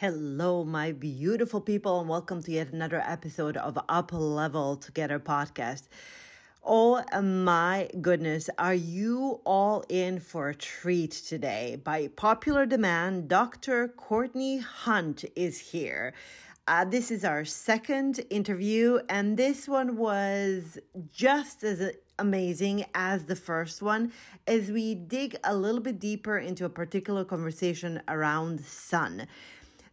Hello, my beautiful people, and welcome to yet another episode of Up Level Together podcast. Oh my goodness, are you all in for a treat today? By popular demand, Dr. Courtney Hunt is here. Uh, this is our second interview, and this one was just as amazing as the first one as we dig a little bit deeper into a particular conversation around sun.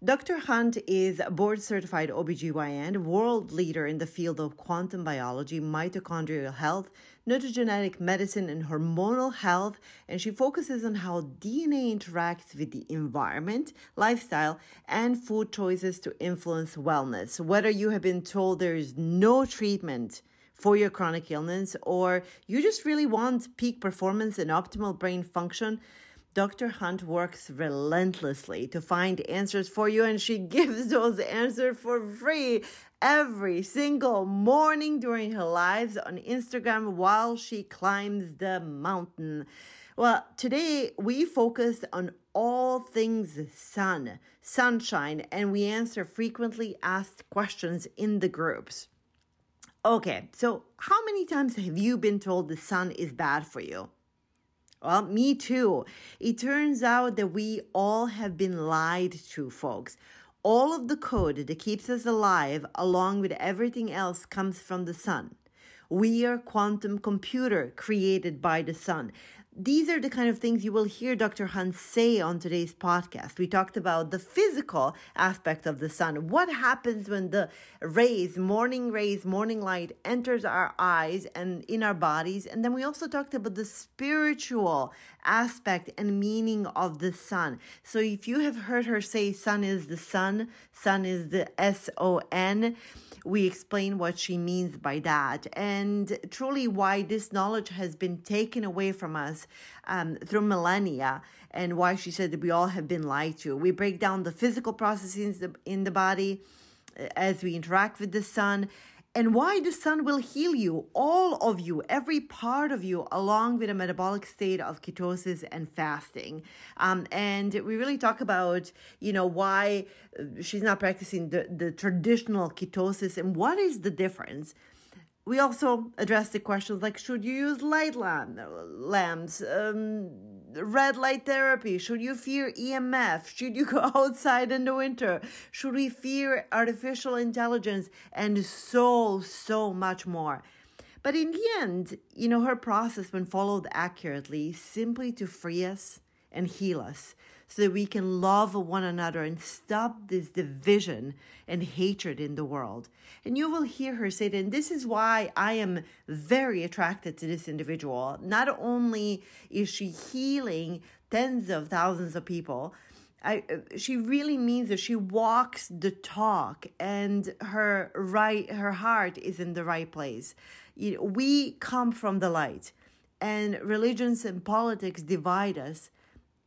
Dr. Hunt is a board certified OBGYN, world leader in the field of quantum biology, mitochondrial health, nutrigenetic medicine, and hormonal health. And she focuses on how DNA interacts with the environment, lifestyle, and food choices to influence wellness. Whether you have been told there is no treatment for your chronic illness or you just really want peak performance and optimal brain function, Dr. Hunt works relentlessly to find answers for you, and she gives those answers for free every single morning during her lives on Instagram while she climbs the mountain. Well, today we focus on all things sun, sunshine, and we answer frequently asked questions in the groups. Okay, so how many times have you been told the sun is bad for you? Well, me too. It turns out that we all have been lied to, folks. All of the code that keeps us alive, along with everything else, comes from the sun. We are quantum computer created by the sun these are the kind of things you will hear Dr. Hunt say on today's podcast. We talked about the physical aspect of the sun. What happens when the rays, morning rays, morning light enters our eyes and in our bodies? And then we also talked about the spiritual aspect and meaning of the sun. So if you have heard her say sun is the sun, sun is the S O N, we explain what she means by that and truly why this knowledge has been taken away from us um, through millennia and why she said that we all have been lied to. We break down the physical processes in the body uh, as we interact with the sun and why the sun will heal you, all of you, every part of you, along with a metabolic state of ketosis and fasting. Um, and we really talk about, you know, why uh, she's not practicing the, the traditional ketosis and what is the difference we also addressed the questions like should you use light lamp, lamps, um, red light therapy? Should you fear EMF? Should you go outside in the winter? Should we fear artificial intelligence? And so, so much more. But in the end, you know, her process, when followed accurately, simply to free us and heal us so that we can love one another and stop this division and hatred in the world. And you will hear her say that, and this is why I am very attracted to this individual. Not only is she healing tens of thousands of people, I, uh, she really means that she walks the talk and her right her heart is in the right place you know, we come from the light and religions and politics divide us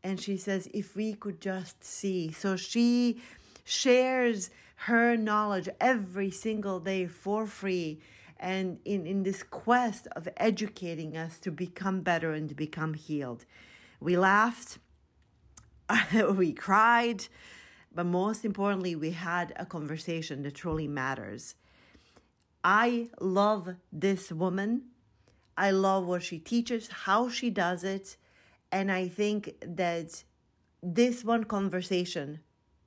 and she says, if we could just see. So she shares her knowledge every single day for free and in, in this quest of educating us to become better and to become healed. We laughed, we cried, but most importantly, we had a conversation that truly matters. I love this woman. I love what she teaches, how she does it. And I think that this one conversation,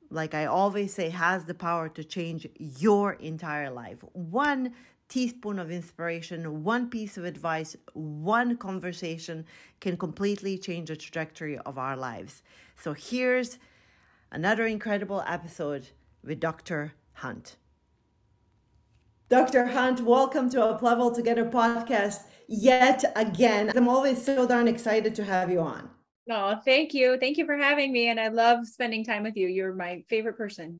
like I always say, has the power to change your entire life. One teaspoon of inspiration, one piece of advice, one conversation can completely change the trajectory of our lives. So here's another incredible episode with Dr. Hunt. Dr. Hunt, welcome to Up Level Together podcast yet again. I'm always so darn excited to have you on. Oh, thank you. Thank you for having me. And I love spending time with you. You're my favorite person.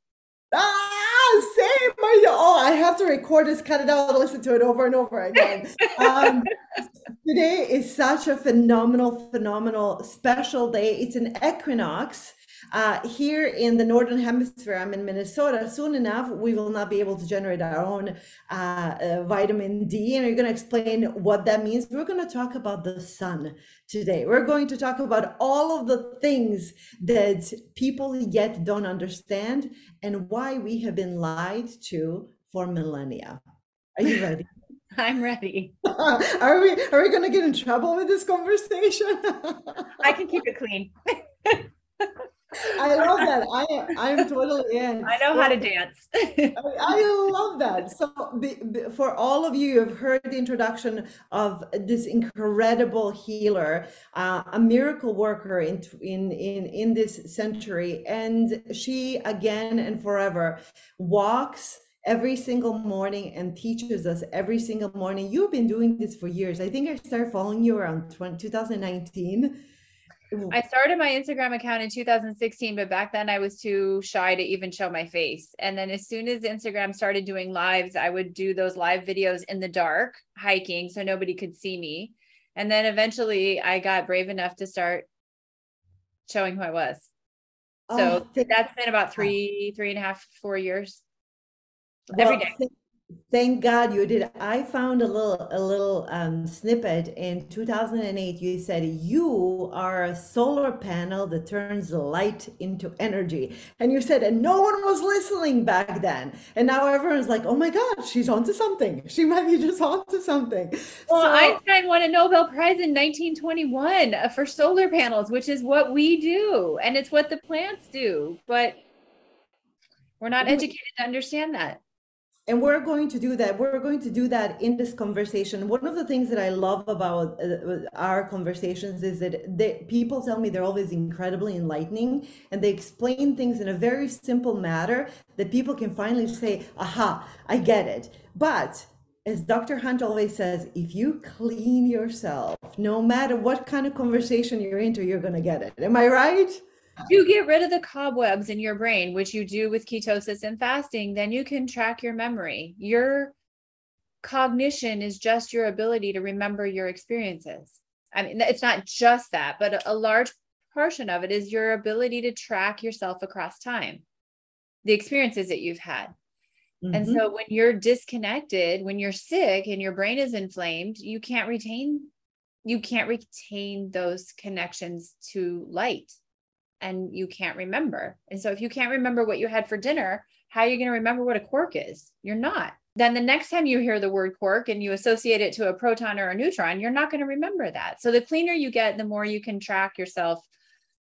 Ah, same. Oh, I have to record this, cut it out, listen to it over and over again. Um, today is such a phenomenal, phenomenal special day. It's an equinox. Uh, here in the northern hemisphere, I'm in Minnesota. Soon enough, we will not be able to generate our own uh, uh, vitamin D, and we're going to explain what that means. We're going to talk about the sun today. We're going to talk about all of the things that people yet don't understand and why we have been lied to for millennia. Are you ready? I'm ready. are we are we going to get in trouble with this conversation? I can keep it clean. I love that. I I'm totally in. I know how to dance. I, I, love that. So, be, be, for all of you, you've heard the introduction of this incredible healer, uh, a miracle worker in in in in this century, and she again and forever walks every single morning and teaches us every single morning. You've been doing this for years. I think I started following you around 20, 2019 I started my Instagram account in 2016, but back then I was too shy to even show my face. And then as soon as Instagram started doing lives, I would do those live videos in the dark hiking so nobody could see me. And then eventually I got brave enough to start showing who I was. So oh, that's been about three, three and a half, four years. Well, every day. Thank God you did. I found a little a little um, snippet in 2008. You said you are a solar panel that turns light into energy, and you said, and no one was listening back then. And now everyone's like, oh my God, she's onto something. She might be just onto something. Well, so, Einstein won a Nobel Prize in 1921 uh, for solar panels, which is what we do, and it's what the plants do, but we're not educated to understand that and we're going to do that we're going to do that in this conversation one of the things that i love about uh, our conversations is that they, people tell me they're always incredibly enlightening and they explain things in a very simple matter that people can finally say aha i get it but as Dr. Hunt always says, if you clean yourself, no matter what kind of conversation you're into, you're going to get it. Am I right? You get rid of the cobwebs in your brain, which you do with ketosis and fasting, then you can track your memory. Your cognition is just your ability to remember your experiences. I mean, it's not just that, but a large portion of it is your ability to track yourself across time, the experiences that you've had. Mm-hmm. And so when you're disconnected, when you're sick and your brain is inflamed, you can't retain you can't retain those connections to light and you can't remember. And so if you can't remember what you had for dinner, how are you going to remember what a quark is? You're not. Then the next time you hear the word quark and you associate it to a proton or a neutron, you're not going to remember that. So the cleaner you get, the more you can track yourself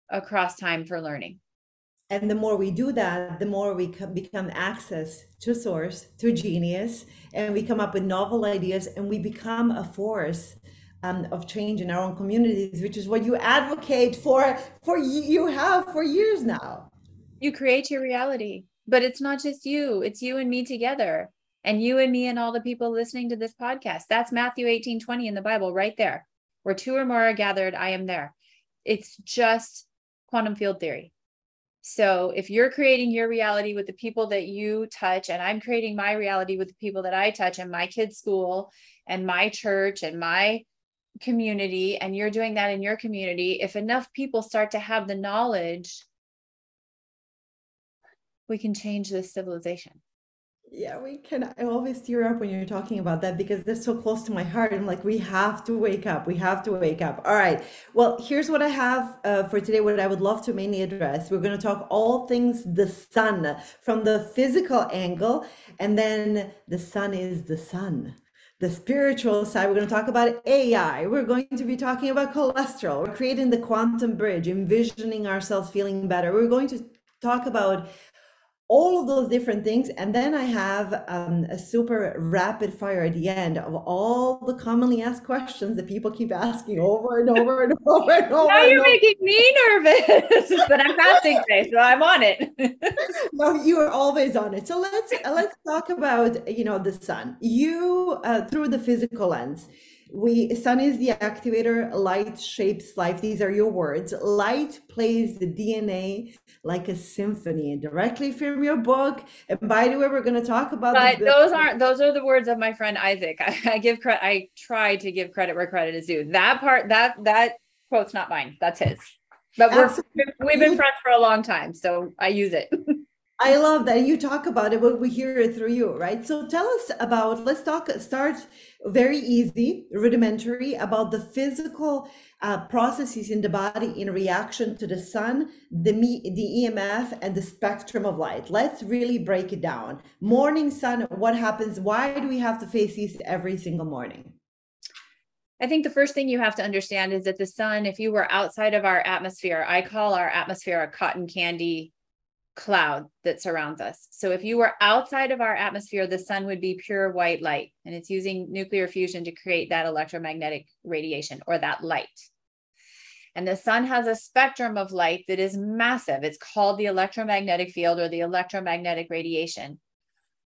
across time for learning. And the more we do that, the more we become access to source, to genius, and we come up with novel ideas and we become a force um, of change in our own communities, which is what you advocate for. For you have for years now. You create your reality, but it's not just you; it's you and me together, and you and me and all the people listening to this podcast. That's Matthew eighteen twenty in the Bible, right there. Where two or more are gathered, I am there. It's just quantum field theory. So if you're creating your reality with the people that you touch, and I'm creating my reality with the people that I touch, and my kids' school, and my church, and my community and you're doing that in your community, if enough people start to have the knowledge, we can change this civilization. Yeah, we can. I always tear up when you're talking about that because that's so close to my heart. I'm like, we have to wake up. We have to wake up. All right. Well, here's what I have uh, for today. What I would love to mainly address. We're going to talk all things the sun from the physical angle, and then the sun is the sun the spiritual side, we're going to talk about AI. We're going to be talking about cholesterol. We're creating the quantum bridge, envisioning ourselves feeling better. We're going to talk about all of those different things. And then I have um, a super rapid fire at the end of all the commonly asked questions that people keep asking over and over and over and over. Now you're making me nervous, but I'm fasting today, so I'm on it. no, you are always on it. So let's let's talk about you know the sun. You uh, through the physical lens we sun is the activator light shapes life. These are your words. Light plays the dna like a symphony directly from your book. And by the way we're going to talk about but the- those aren't those are the words of my friend isaac. I, I give credit i try to give credit where credit is due. That part that that quote's not mine. That's his. But we're we've been friends for a long time so i use it I love that you talk about it, but we hear it through you, right? So tell us about. Let's talk. Start very easy, rudimentary about the physical uh, processes in the body in reaction to the sun, the the EMF, and the spectrum of light. Let's really break it down. Morning sun. What happens? Why do we have to face these every single morning? I think the first thing you have to understand is that the sun, if you were outside of our atmosphere, I call our atmosphere a cotton candy cloud that surrounds us. So if you were outside of our atmosphere, the sun would be pure white light, and it's using nuclear fusion to create that electromagnetic radiation or that light. And the sun has a spectrum of light that is massive. It's called the electromagnetic field or the electromagnetic radiation.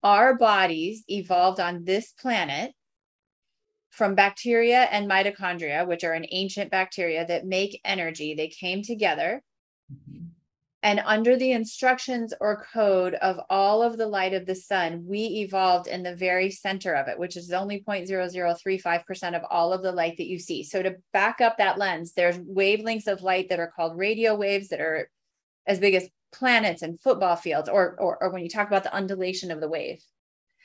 Our bodies evolved on this planet from bacteria and mitochondria, which are an ancient bacteria that make energy. They came together mm-hmm. And under the instructions or code of all of the light of the sun, we evolved in the very center of it, which is only 0.0035% of all of the light that you see. So to back up that lens, there's wavelengths of light that are called radio waves that are as big as planets and football fields, or, or, or when you talk about the undulation of the wave.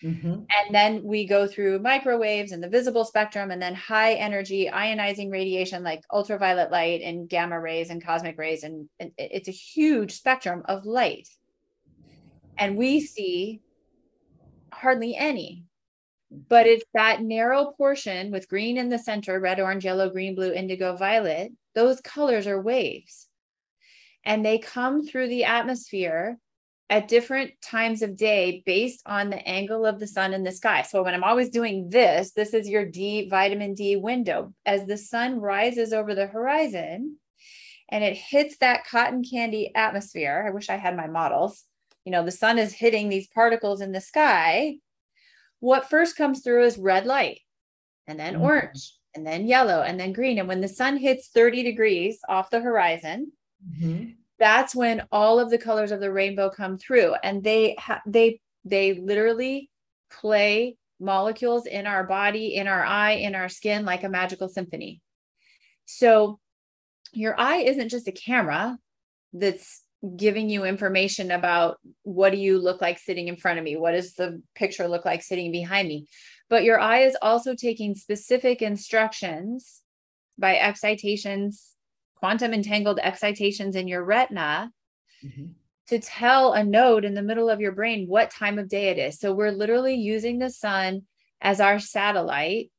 Mm-hmm. And then we go through microwaves and the visible spectrum, and then high energy ionizing radiation like ultraviolet light and gamma rays and cosmic rays. And, and it's a huge spectrum of light. And we see hardly any, but it's that narrow portion with green in the center red, orange, yellow, green, blue, indigo, violet. Those colors are waves. And they come through the atmosphere at different times of day based on the angle of the sun in the sky. So when I'm always doing this, this is your D vitamin D window. As the sun rises over the horizon and it hits that cotton candy atmosphere, I wish I had my models. You know, the sun is hitting these particles in the sky. What first comes through is red light, and then mm-hmm. orange, and then yellow, and then green. And when the sun hits 30 degrees off the horizon, mm-hmm that's when all of the colors of the rainbow come through. And they ha- they they literally play molecules in our body in our eye in our skin like a magical symphony. So your eye isn't just a camera that's giving you information about what do you look like sitting in front of me? What does the picture look like sitting behind me? But your eye is also taking specific instructions by excitations quantum entangled excitations in your retina mm-hmm. to tell a node in the middle of your brain what time of day it is. So we're literally using the sun as our satellite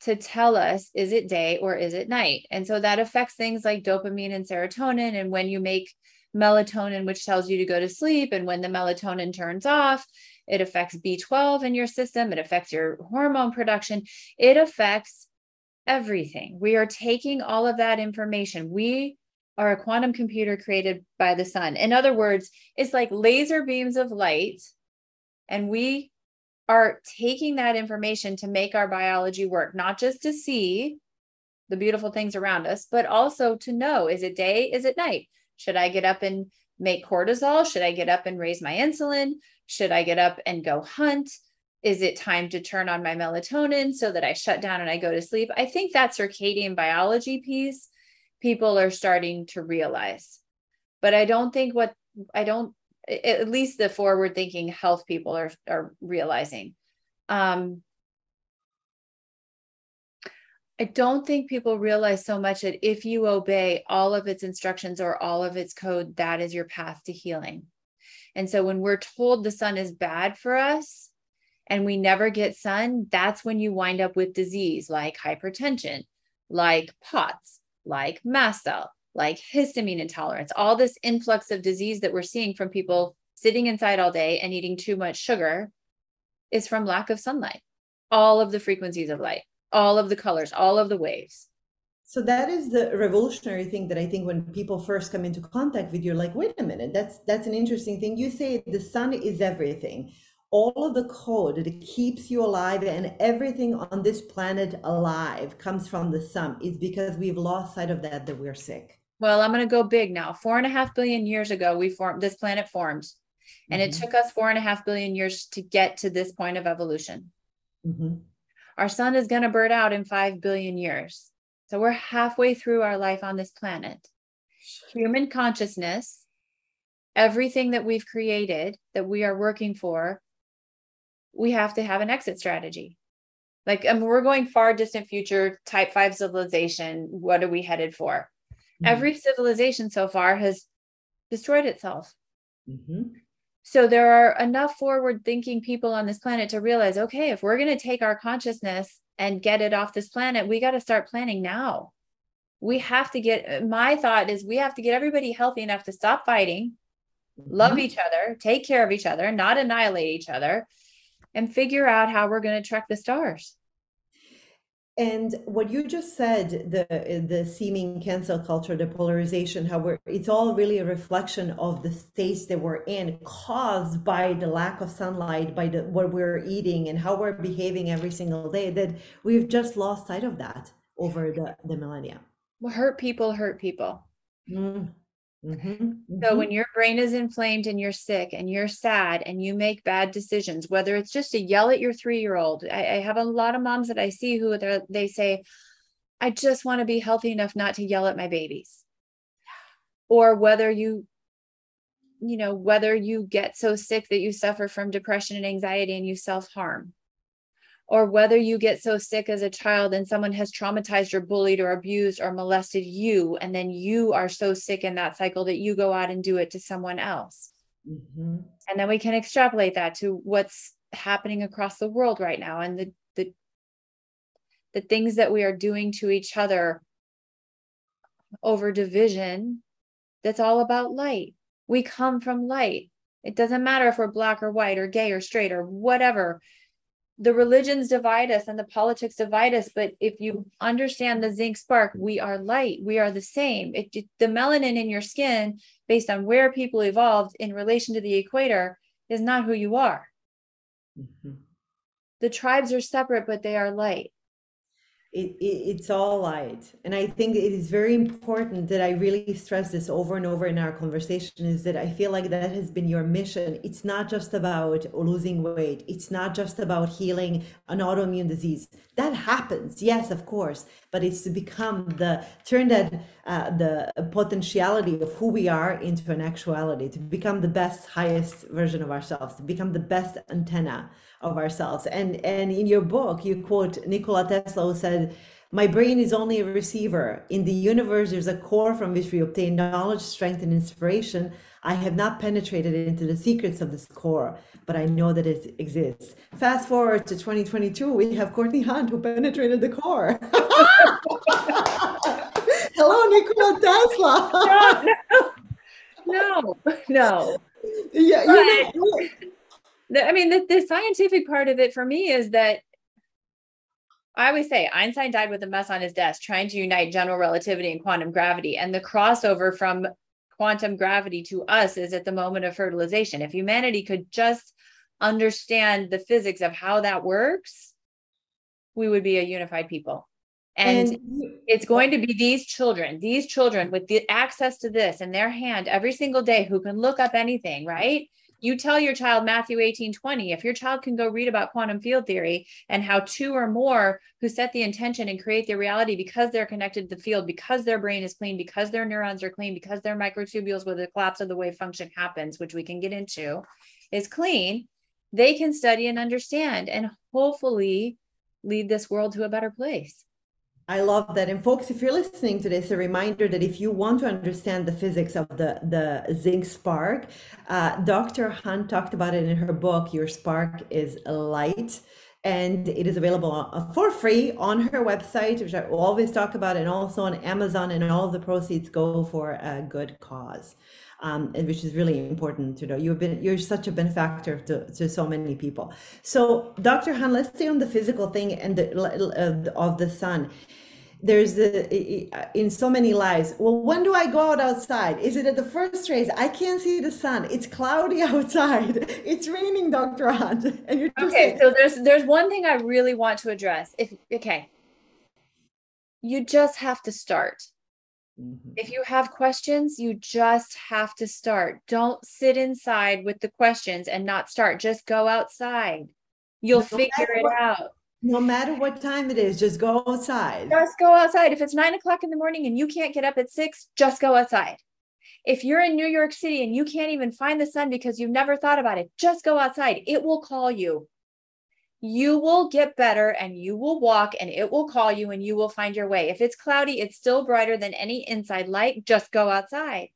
to tell us is it day or is it night? And so that affects things like dopamine and serotonin. And when you make melatonin, which tells you to go to sleep, and when the melatonin turns off, it affects B12 in your system, it affects your hormone production, it affects everything. We are taking all of that information. We are a quantum computer created by the sun. In other words, it's like laser beams of light, and we are taking that information to make our biology work, not just to see the beautiful things around us, but also to know is it day? Is it night? Should I get up and make cortisol? Should I get up and raise my insulin? Should I get up and go hunt? Is it time to turn on my melatonin so that I shut down and I go to sleep? I think that circadian biology piece people are starting to realize. But I don't think what I don't at least the forward thinking health people are are realizing. Um I don't think people realize so much that if you obey all of its instructions or all of its code, that is your path to healing. And so when we're told the sun is bad for us, and we never get sun, that's when you wind up with disease like hypertension, like POTS, like mast cell, like histamine intolerance, all this influx of disease that we're seeing from people sitting inside all day and eating too much sugar is from lack of sunlight. All of the frequencies of light, all of the colors, all of the waves. So that is the revolutionary thing that I think when people first come into contact with you, like, wait a minute, that's that's an interesting thing. You say the sun is everything all of the code that keeps you alive and everything on this planet alive comes from the sun. It's because we've lost sight of that that we're sick. Well i'm going to go big now. Four and a half billion years ago we formed this planet formed. And mm-hmm. it took us four and a half billion years to get to this point of evolution. Mm-hmm. our sun is going to burn out in five billion years. So we're halfway through our life on this planet. Human consciousness everything that we've created that we are working for we have to have an exit strategy. Like, I mean, we're going far distant future, type five civilization. What are we headed for? Mm-hmm. Every civilization so far has destroyed itself. Mm-hmm. So there are enough forward thinking people on this planet to realize okay, if we're going to take our consciousness and get it off this planet, we got to start planning now. We have to get, my thought is we have to get everybody healthy enough to stop fighting, mm-hmm. love each other, take care of each other, not annihilate each other, and figure out how we're going to track the stars. And what you just said, the the seeming cancel culture, the polarization, how we're it's all really a reflection of the states that we're in, caused by the lack of sunlight, by the what we're eating and how we're behaving every single day, that we've just lost sight of that over the, the millennia. Well, hurt people hurt people. Mm. Mm-hmm, mm-hmm. So when your brain is inflamed and you're sick and you're sad and you make bad decisions, whether it's just to yell at your three year old, I, I, have a lot of moms that I see who they say, I just want to be healthy enough not to yell at my babies. Or whether you, you know, whether you get so sick that you suffer from depression and anxiety and you self harm or whether you get so sick as a child and someone has traumatized or bullied or abused or molested you, and then you are so sick in that cycle that you go out and do it to someone else. Mm-hmm. And then we can extrapolate that to what's happening across the world right now and the, the the things that we are doing to each other over division that's all about light we come from light it doesn't matter if we're black or white or gay or straight or whatever the religions divide us and the politics divide us but if you understand the zinc spark we are light we are the same. If the melanin in your skin based on where people evolved in relation to the equator is not who you are. Mm-hmm. the tribes are separate but they are light it, it, it's all light. And i think it is very important that i really stress this over and over in our conversation is that i feel like that has been your mission. It's not just about losing weight. It's not just about healing an autoimmune disease. That happens. Yes of course but it's to become the turn that uh, the potentiality of who we are into an actuality to become the best highest version of ourselves to become the best antenna of ourselves. And and in your book, you quote Nikola Tesla who said, "My brain is only a receiver. In the universe, there's a core from which we obtain knowledge, strength, and inspiration. I have not penetrated into the secrets of this core, but I know that it exists." Fast forward to 2022, we have Courtney Hunt who penetrated the core. Hello, Nikola Tesla. no, no, no. Yeah, you know, I mean, the, the scientific part of it for me is that I always say Einstein died with a mess on his desk trying to unite general relativity and quantum gravity. And the crossover from quantum gravity to us is at the moment of fertilization. If humanity could just understand the physics of how that works, we would be a unified people. And, and it's going to be these children, these children with the access to this in their hand every single day who can look up anything, right? you tell your child Matthew 18 20, if your child can go read about quantum field theory and how two or more who set the intention and create their reality because they're connected to the field, because their brain is clean, because their neurons are clean, because their microtubules where the collapse of the wave function happens, which we can get into, is clean, they can study and understand and hopefully lead this world to a better place. I love that. And folks, if you're listening to this, a reminder that if you want to understand the physics of the, the zinc spark, uh, Dr. Hunt talked about it in her book, Your Spark is Light. And it is available uh, for free on her website, which I always talk about, and also on Amazon. And all the proceeds go for a good cause. Um, and which is really important to know. You've been you're such a benefactor to, to so many people. So, Dr. Hunt, let's stay on the physical thing and the uh, of the sun. There's a, in so many lives. Well when do i go out outside? Is it at the first rays i can't see the sun. It's cloudy outside. It's raining dr hunt and you're okay like, so there's there's one thing i really want to address. If okay. You just have to start mm-hmm. if you have questions you just have to start don't sit inside with the questions and not start just go outside you'll no figure it what, out no matter what time it is, just go outside. Just go outside. If it's nine o'clock in the morning and you can't get up at six, just go outside. If you're in New York City and you can't even find the sun because you've never thought about it, just go outside. It will call you. You will get better and you will walk and it will call you and you will find your way. If it's cloudy, it's still brighter than any inside light. Just go outside.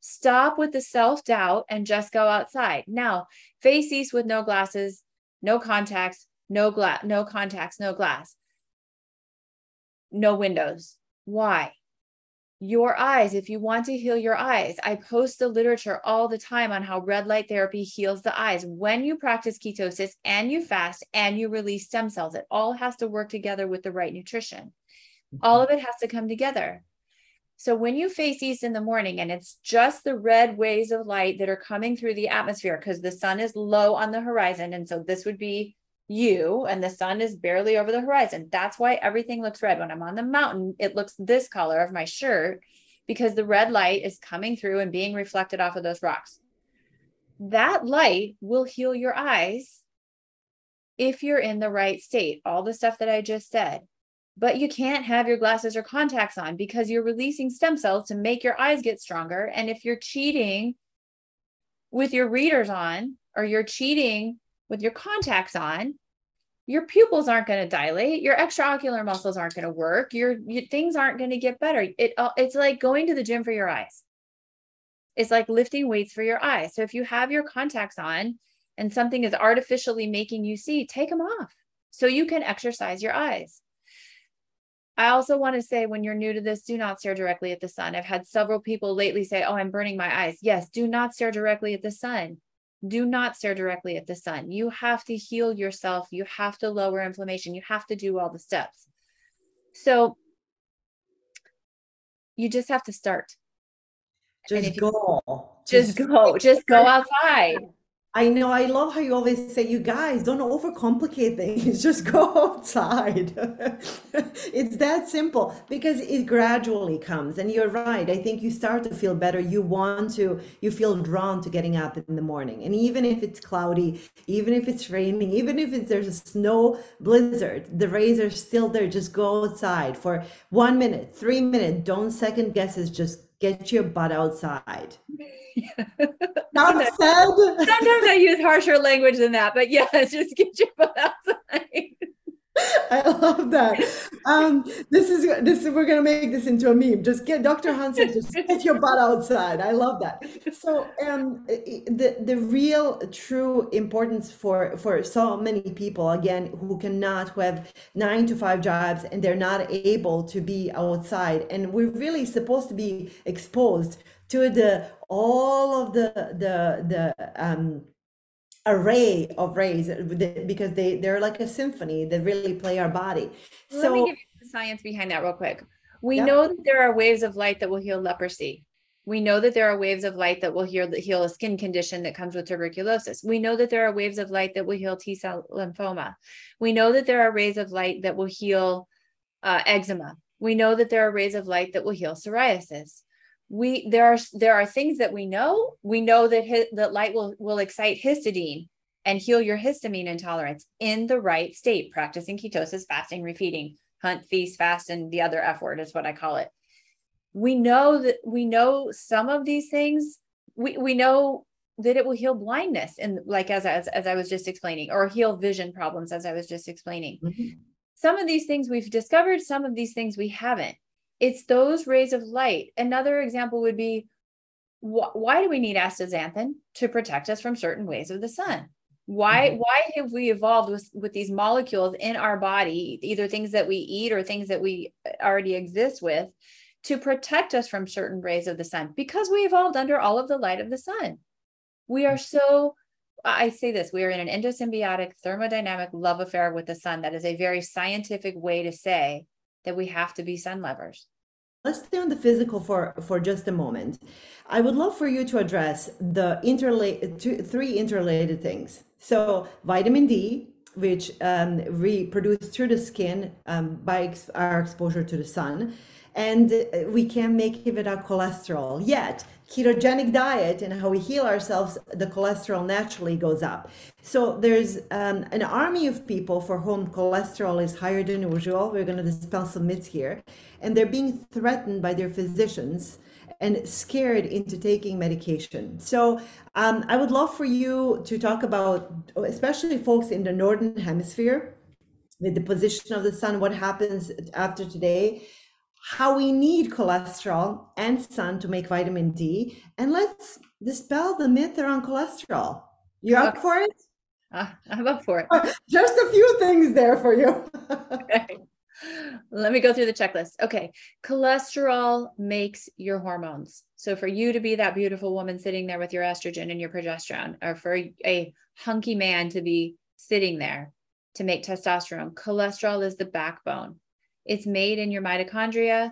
Stop with the self doubt and just go outside. Now, face east with no glasses, no contacts, no glass, no contacts, no glass, no windows. Why? Your eyes, if you want to heal your eyes, I post the literature all the time on how red light therapy heals the eyes. When you practice ketosis and you fast and you release stem cells, it all has to work together with the right nutrition. All mm-hmm. of it has to come together. So when you face east in the morning and it's just the red waves of light that are coming through the atmosphere because the sun is low on the horizon. And so this would be you and the sun is barely over the horizon. That's why everything looks red. When I'm on the mountain, it looks this color of my shirt because the red light is coming through and being reflected off of those rocks. That light will heal your eyes if you're in the right state, all the stuff that I just said. But you can't have your glasses or contacts on because you're releasing stem cells to make your eyes get stronger. And if you're cheating with your readers on, or you're cheating with your contacts on, your pupils aren't going to dilate your extraocular muscles aren't going to work your, your things aren't going to get better. It uh, it's like going to the gym for your eyes. It's like lifting weights for your eyes. So if you have your contacts on and something is artificially making you see take them off so you can exercise your eyes. I also want to say when you're new to this, do not stare directly at the sun. I've had several people lately say, Oh, I'm burning my eyes. Yes, do not stare directly at the sun do not stare directly at the sun. You have to heal yourself. You have to lower inflammation. You have to do all the steps. So you just have to start. Just go. Just, just go. Just go outside. I know. I love how you always say, you guys, don't overcomplicate things. Just go outside. it's that simple because it gradually comes. And you're right. I think you start to feel better. You want to, you feel drawn to getting up in the morning. And even if it's cloudy, even if it's raining, even if it's, there's a snow blizzard, the rays are still there. Just go outside for one minute, three minutes. Don't second guess it. Just get your butt outside. Not said. Sometimes I use harsher language than that, but yeah, just get your butt outside. I love that. Um, this is this is we're gonna make this into a meme. Just get Dr. Hansen, just get your butt outside. I love that. So um, the the real true importance for for so many people again who cannot who have nine to five jobs and they're not able to be outside, and we're really supposed to be exposed to the all of the the the um array of rays because they they're like a symphony that really play our body. Let so, me give you the science behind that real quick. We yeah. know that there are waves of light that will heal leprosy. We know that there are waves of light that will heal, heal a skin condition that comes with tuberculosis. We know that there are waves of light that will heal T cell lymphoma. We know that there are rays of light that will heal uh, eczema. We know that there are rays of light that will heal psoriasis we there are there are things that we know. We know that his, that light will will excite histidine and heal your histamine intolerance in the right state practicing ketosis fasting refeeding hunt feast fast and the other f word is what i call it. We know that we know some of these things. We we know that it will heal blindness and like as, as as i was just explaining or heal vision problems as i was just explaining. Mm-hmm. some of these things we've discovered some of these things we haven't it's those rays of light. Another example would be wh- why do we need astaxanthin to protect us from certain ways of the sun? Why mm-hmm. why have we evolved with with these molecules in our body, either things that we eat or things that we already exist with, to protect us from certain rays of the sun? Because we evolved under all of the light of the sun. We are so I say this, we are in an endosymbiotic thermodynamic love affair with the sun. That is a very scientific way to say that we have to be sun lovers. Let's stay on the physical for, for just a moment. I would love for you to address the interla- three interrelated things. So, vitamin D, which um, reproduced through the skin um, by ex- our exposure to the sun, and we can't make it without cholesterol. Yet, ketogenic diet and how we heal ourselves, the cholesterol naturally goes up. So there's um, an army of people for whom cholesterol is higher than usual. We're going to dispel some myths here, and they're being threatened by their physicians and scared into taking medication. So um, I would love for you to talk about, especially folks in the northern hemisphere, with the position of the sun, what happens after today how we need cholesterol and sun to make vitamin D. And let's dispel the myth around cholesterol. you're up for it? Uh, I'm up for it. Just a few things there for you. okay. Let me go through the checklist. Okay. Cholesterol makes your hormones. So, for you to be that beautiful woman sitting there with your estrogen and your progesterone, or for a hunky man to be sitting there to make testosterone, cholesterol is the backbone. It's made in your mitochondria.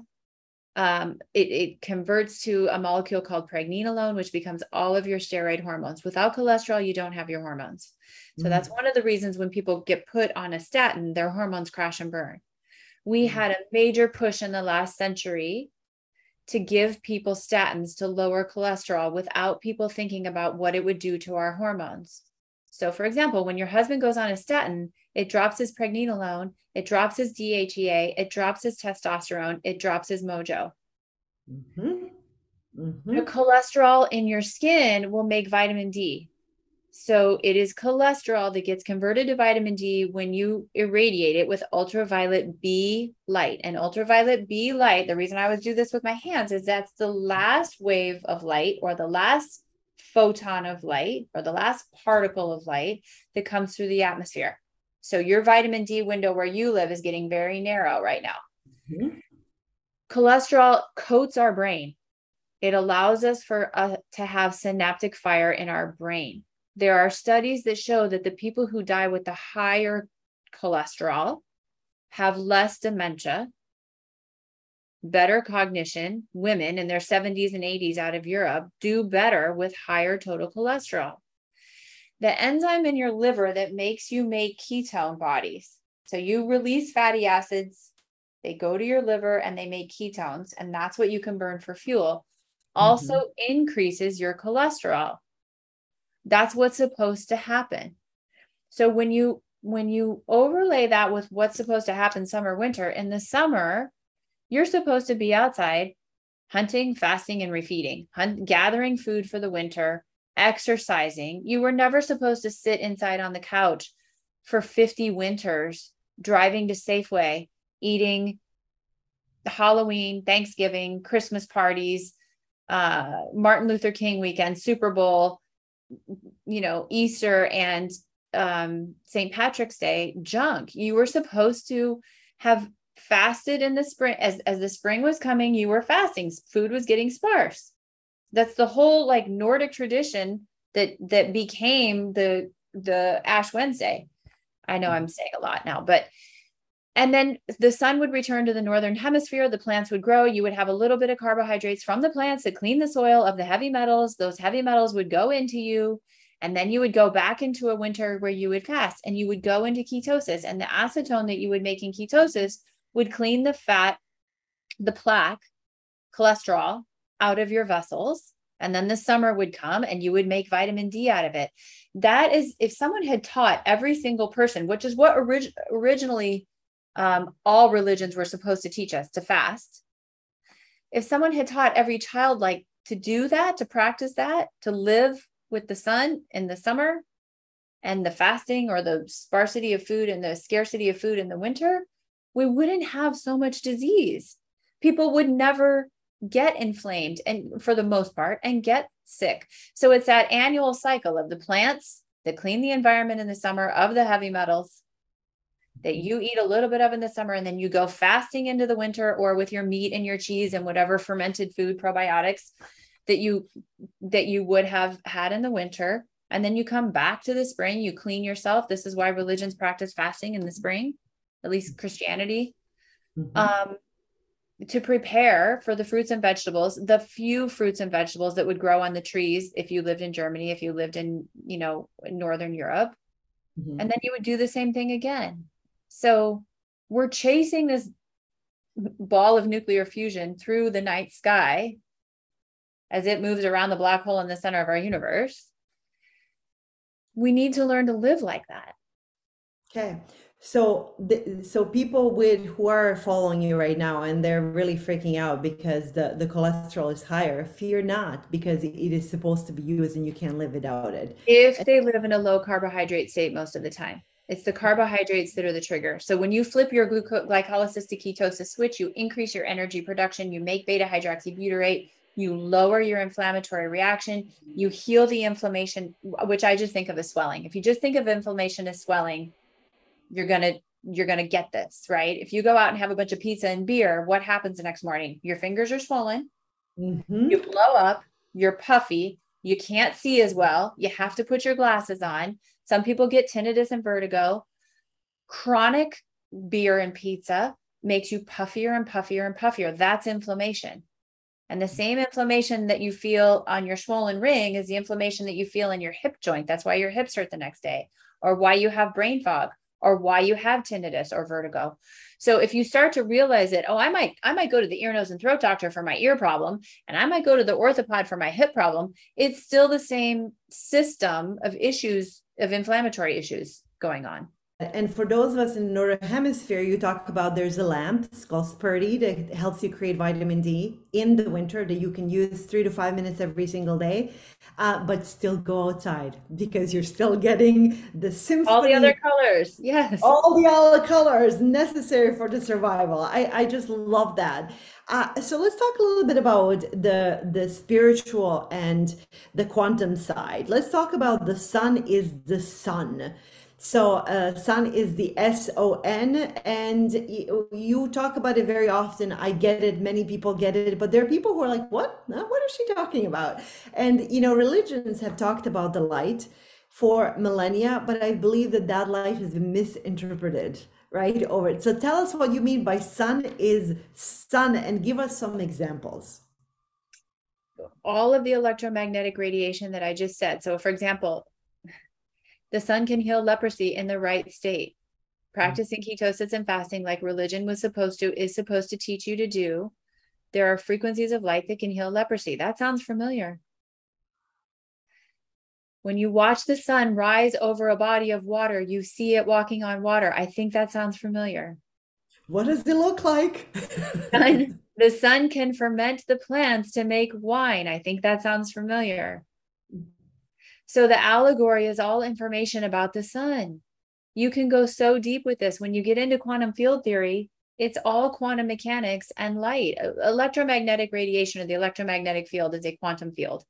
Um, it, it converts to a molecule called pregnenolone, which becomes all of your steroid hormones. Without cholesterol, you don't have your hormones. So mm. that's one of the reasons when people get put on a statin, their hormones crash and burn. We mm. had a major push in the last century to give people statins to lower cholesterol without people thinking about what it would do to our hormones. So, for example, when your husband goes on a statin, it drops his pregnenolone, it drops his DHEA, it drops his testosterone, it drops his mojo. Mm-hmm. Mm-hmm. The cholesterol in your skin will make vitamin D. So it is cholesterol that gets converted to vitamin D when you irradiate it with ultraviolet B light. And ultraviolet B light, the reason I always do this with my hands is that's the last wave of light or the last photon of light or the last particle of light that comes through the atmosphere. So your vitamin D window where you live is getting very narrow right now. Mm-hmm. Cholesterol coats our brain. It allows us for uh, to have synaptic fire in our brain. There are studies that show that the people who die with the higher cholesterol have less dementia, better cognition. Women in their 70s and 80s out of Europe do better with higher total cholesterol the enzyme in your liver that makes you make ketone bodies. So you release fatty acids, they go to your liver and they make ketones, and that's what you can burn for fuel. Also mm-hmm. increases your cholesterol. That's what's supposed to happen. So when you when you overlay that with what's supposed to happen summer winter in the summer you're supposed to be outside hunting fasting and refeeding hunt, gathering food for the winter exercising. You were never supposed to sit inside on the couch for 50 winters, driving to Safeway, eating Halloween, Thanksgiving, Christmas parties, uh, Martin Luther King weekend, Super Bowl, you know, Easter and um, St. Patrick's Day junk. You were supposed to have fasted in the spring as as the spring was coming you were fasting. Food was getting sparse. That's the whole like nordic tradition that that became the the ash wednesday. I know i'm saying a lot now but and then the sun would return to the northern hemisphere the plants would grow you would have a little bit of carbohydrates from the plants to clean the soil of the heavy metals those heavy metals would go into you and then you would go back into a winter where you would fast and you would go into ketosis and the acetone that you would make in ketosis would clean the fat the plaque cholesterol out of your vessels and then the summer would come and you would make vitamin D out of it. That is, if someone had taught every single person, which is what orig- originally um, all religions were supposed to teach us to fast. If someone had taught every child like to do that, to practice that, to live with the sun in the summer and the fasting or the sparsity of food and the scarcity of food in the winter, we wouldn't have so much disease. People would never get inflamed and for the most part and get sick. So it's that annual cycle of the plants that clean the environment in the summer of the heavy metals that you eat a little bit of in the summer and then you go fasting into the winter or with your meat and your cheese and whatever fermented food probiotics that you that you would have had in the winter and then you come back to the spring you clean yourself this is why religions practice fasting in the spring at least christianity mm-hmm. um, to prepare for the fruits and vegetables, the few fruits and vegetables that would grow on the trees if you lived in Germany, if you lived in, you know, Northern Europe. Mm-hmm. And then you would do the same thing again. So we're chasing this ball of nuclear fusion through the night sky as it moves around the black hole in the center of our universe. We need to learn to live like that. Okay. So, the, so people with who are following you right now and they're really freaking out because the the cholesterol is higher. Fear not, because it is supposed to be used and you can't live without it. If they live in a low carbohydrate state most of the time, it's the carbohydrates that are the trigger. So when you flip your glucose glycolysis to ketosis switch, you increase your energy production. You make beta hydroxybutyrate. You lower your inflammatory reaction. You heal the inflammation, which I just think of as swelling. If you just think of inflammation as swelling you're going to you're going to get this, right? If you go out and have a bunch of pizza and beer, what happens the next morning? Your fingers are swollen. Mm-hmm. You blow up, you're puffy, you can't see as well. You have to put your glasses on. Some people get tinnitus and vertigo. Chronic beer and pizza makes you puffier and puffier and puffier. That's inflammation. And the same inflammation that you feel on your swollen ring is the inflammation that you feel in your hip joint. That's why your hips hurt the next day, or why you have brain fog, or why you have tinnitus or vertigo. So if you start to realize that, oh, I might, I might go to the ear, nose, and throat doctor for my ear problem, and I might go to the orthopod for my hip problem, it's still the same system of issues of inflammatory issues going on. And for those of us in the northern hemisphere, you talk about there's a lamp, it's called Sperti, that helps you create vitamin D in the winter that you can use three to five minutes every single day, uh, but still go outside because you're still getting the symphony. All the other colors, yes. All the other colors necessary for the survival. I, I just love that. Uh, so let's talk a little bit about the the spiritual and the quantum side. Let's talk about the sun is the son. So uh, sun is the S O N, and you talk about it very often. I get it. Many people get it, but there are people who are like, "What? What is she talking about?" And you know, religions have talked about the light for millennia, but I believe that that light has been misinterpreted right over it. So tell us what you mean by sun is son, and give us some examples all of the electromagnetic radiation that I just said. So, for example, the sun can heal leprosy in the right state. Mm. Practicing ketosis and fasting, like religion was supposed to, is supposed to teach you to do. There are frequencies of light that can heal leprosy. That sounds familiar. When you watch the sun rise over a body of water, you see it walking on water. I think that sounds familiar. What does it look like? the sun can ferment the plants to make wine. I think that sounds familiar. So the allegory is all information about the sun. You can go so deep with this. When you get into quantum field theory, it's all quantum mechanics and light. Electromagnetic radiation or the electromagnetic field is a quantum field.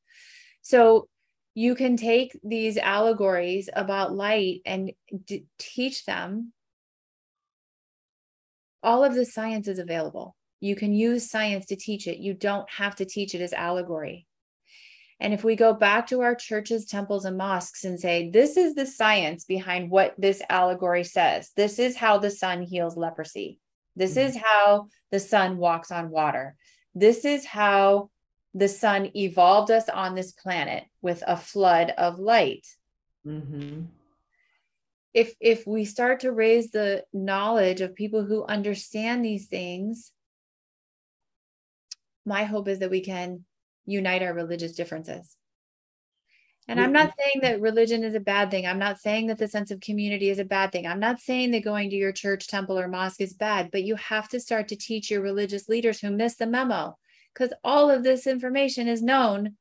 So you can take these allegories about light and d- teach them. All of the science is available. You can use science to teach it. You don't have to teach it as allegory. And if we go back to our churches, temples, and mosques and say, this is the science behind what this allegory says, this is how the sun heals leprosy, this mm-hmm. is how the sun walks on water, this is how the sun evolved us on this planet with a flood of light. Mm-hmm. If, if we start to raise the knowledge of people who understand these things, my hope is that we can unite our religious differences. And I'm not saying that religion is a bad thing. I'm not saying that the sense of community is a bad thing. I'm not saying that going to your church, temple, or mosque is bad, but you have to start to teach your religious leaders who miss the memo because all of this information is known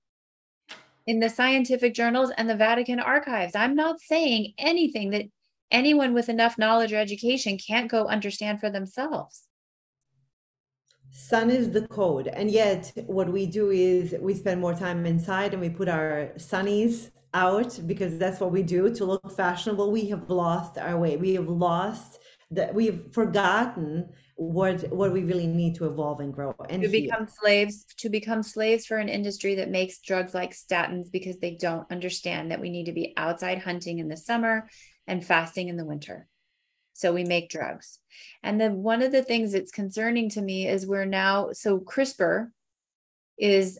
in the scientific journals and the Vatican archives. I'm not saying anything that anyone with enough knowledge or education can't go understand for themselves sun is the code. And yet what we do is we spend more time inside and we put our sunnies out because that's what we do to look fashionable. We have lost our way. We have lost that we've forgotten what what we really need to evolve and grow and to become heal. slaves to become slaves for an industry that makes drugs like statins because they don't understand that we need to be outside hunting in the summer and fasting in the winter So we make drugs. And then one of the things that's concerning to me is we're now, so CRISPR is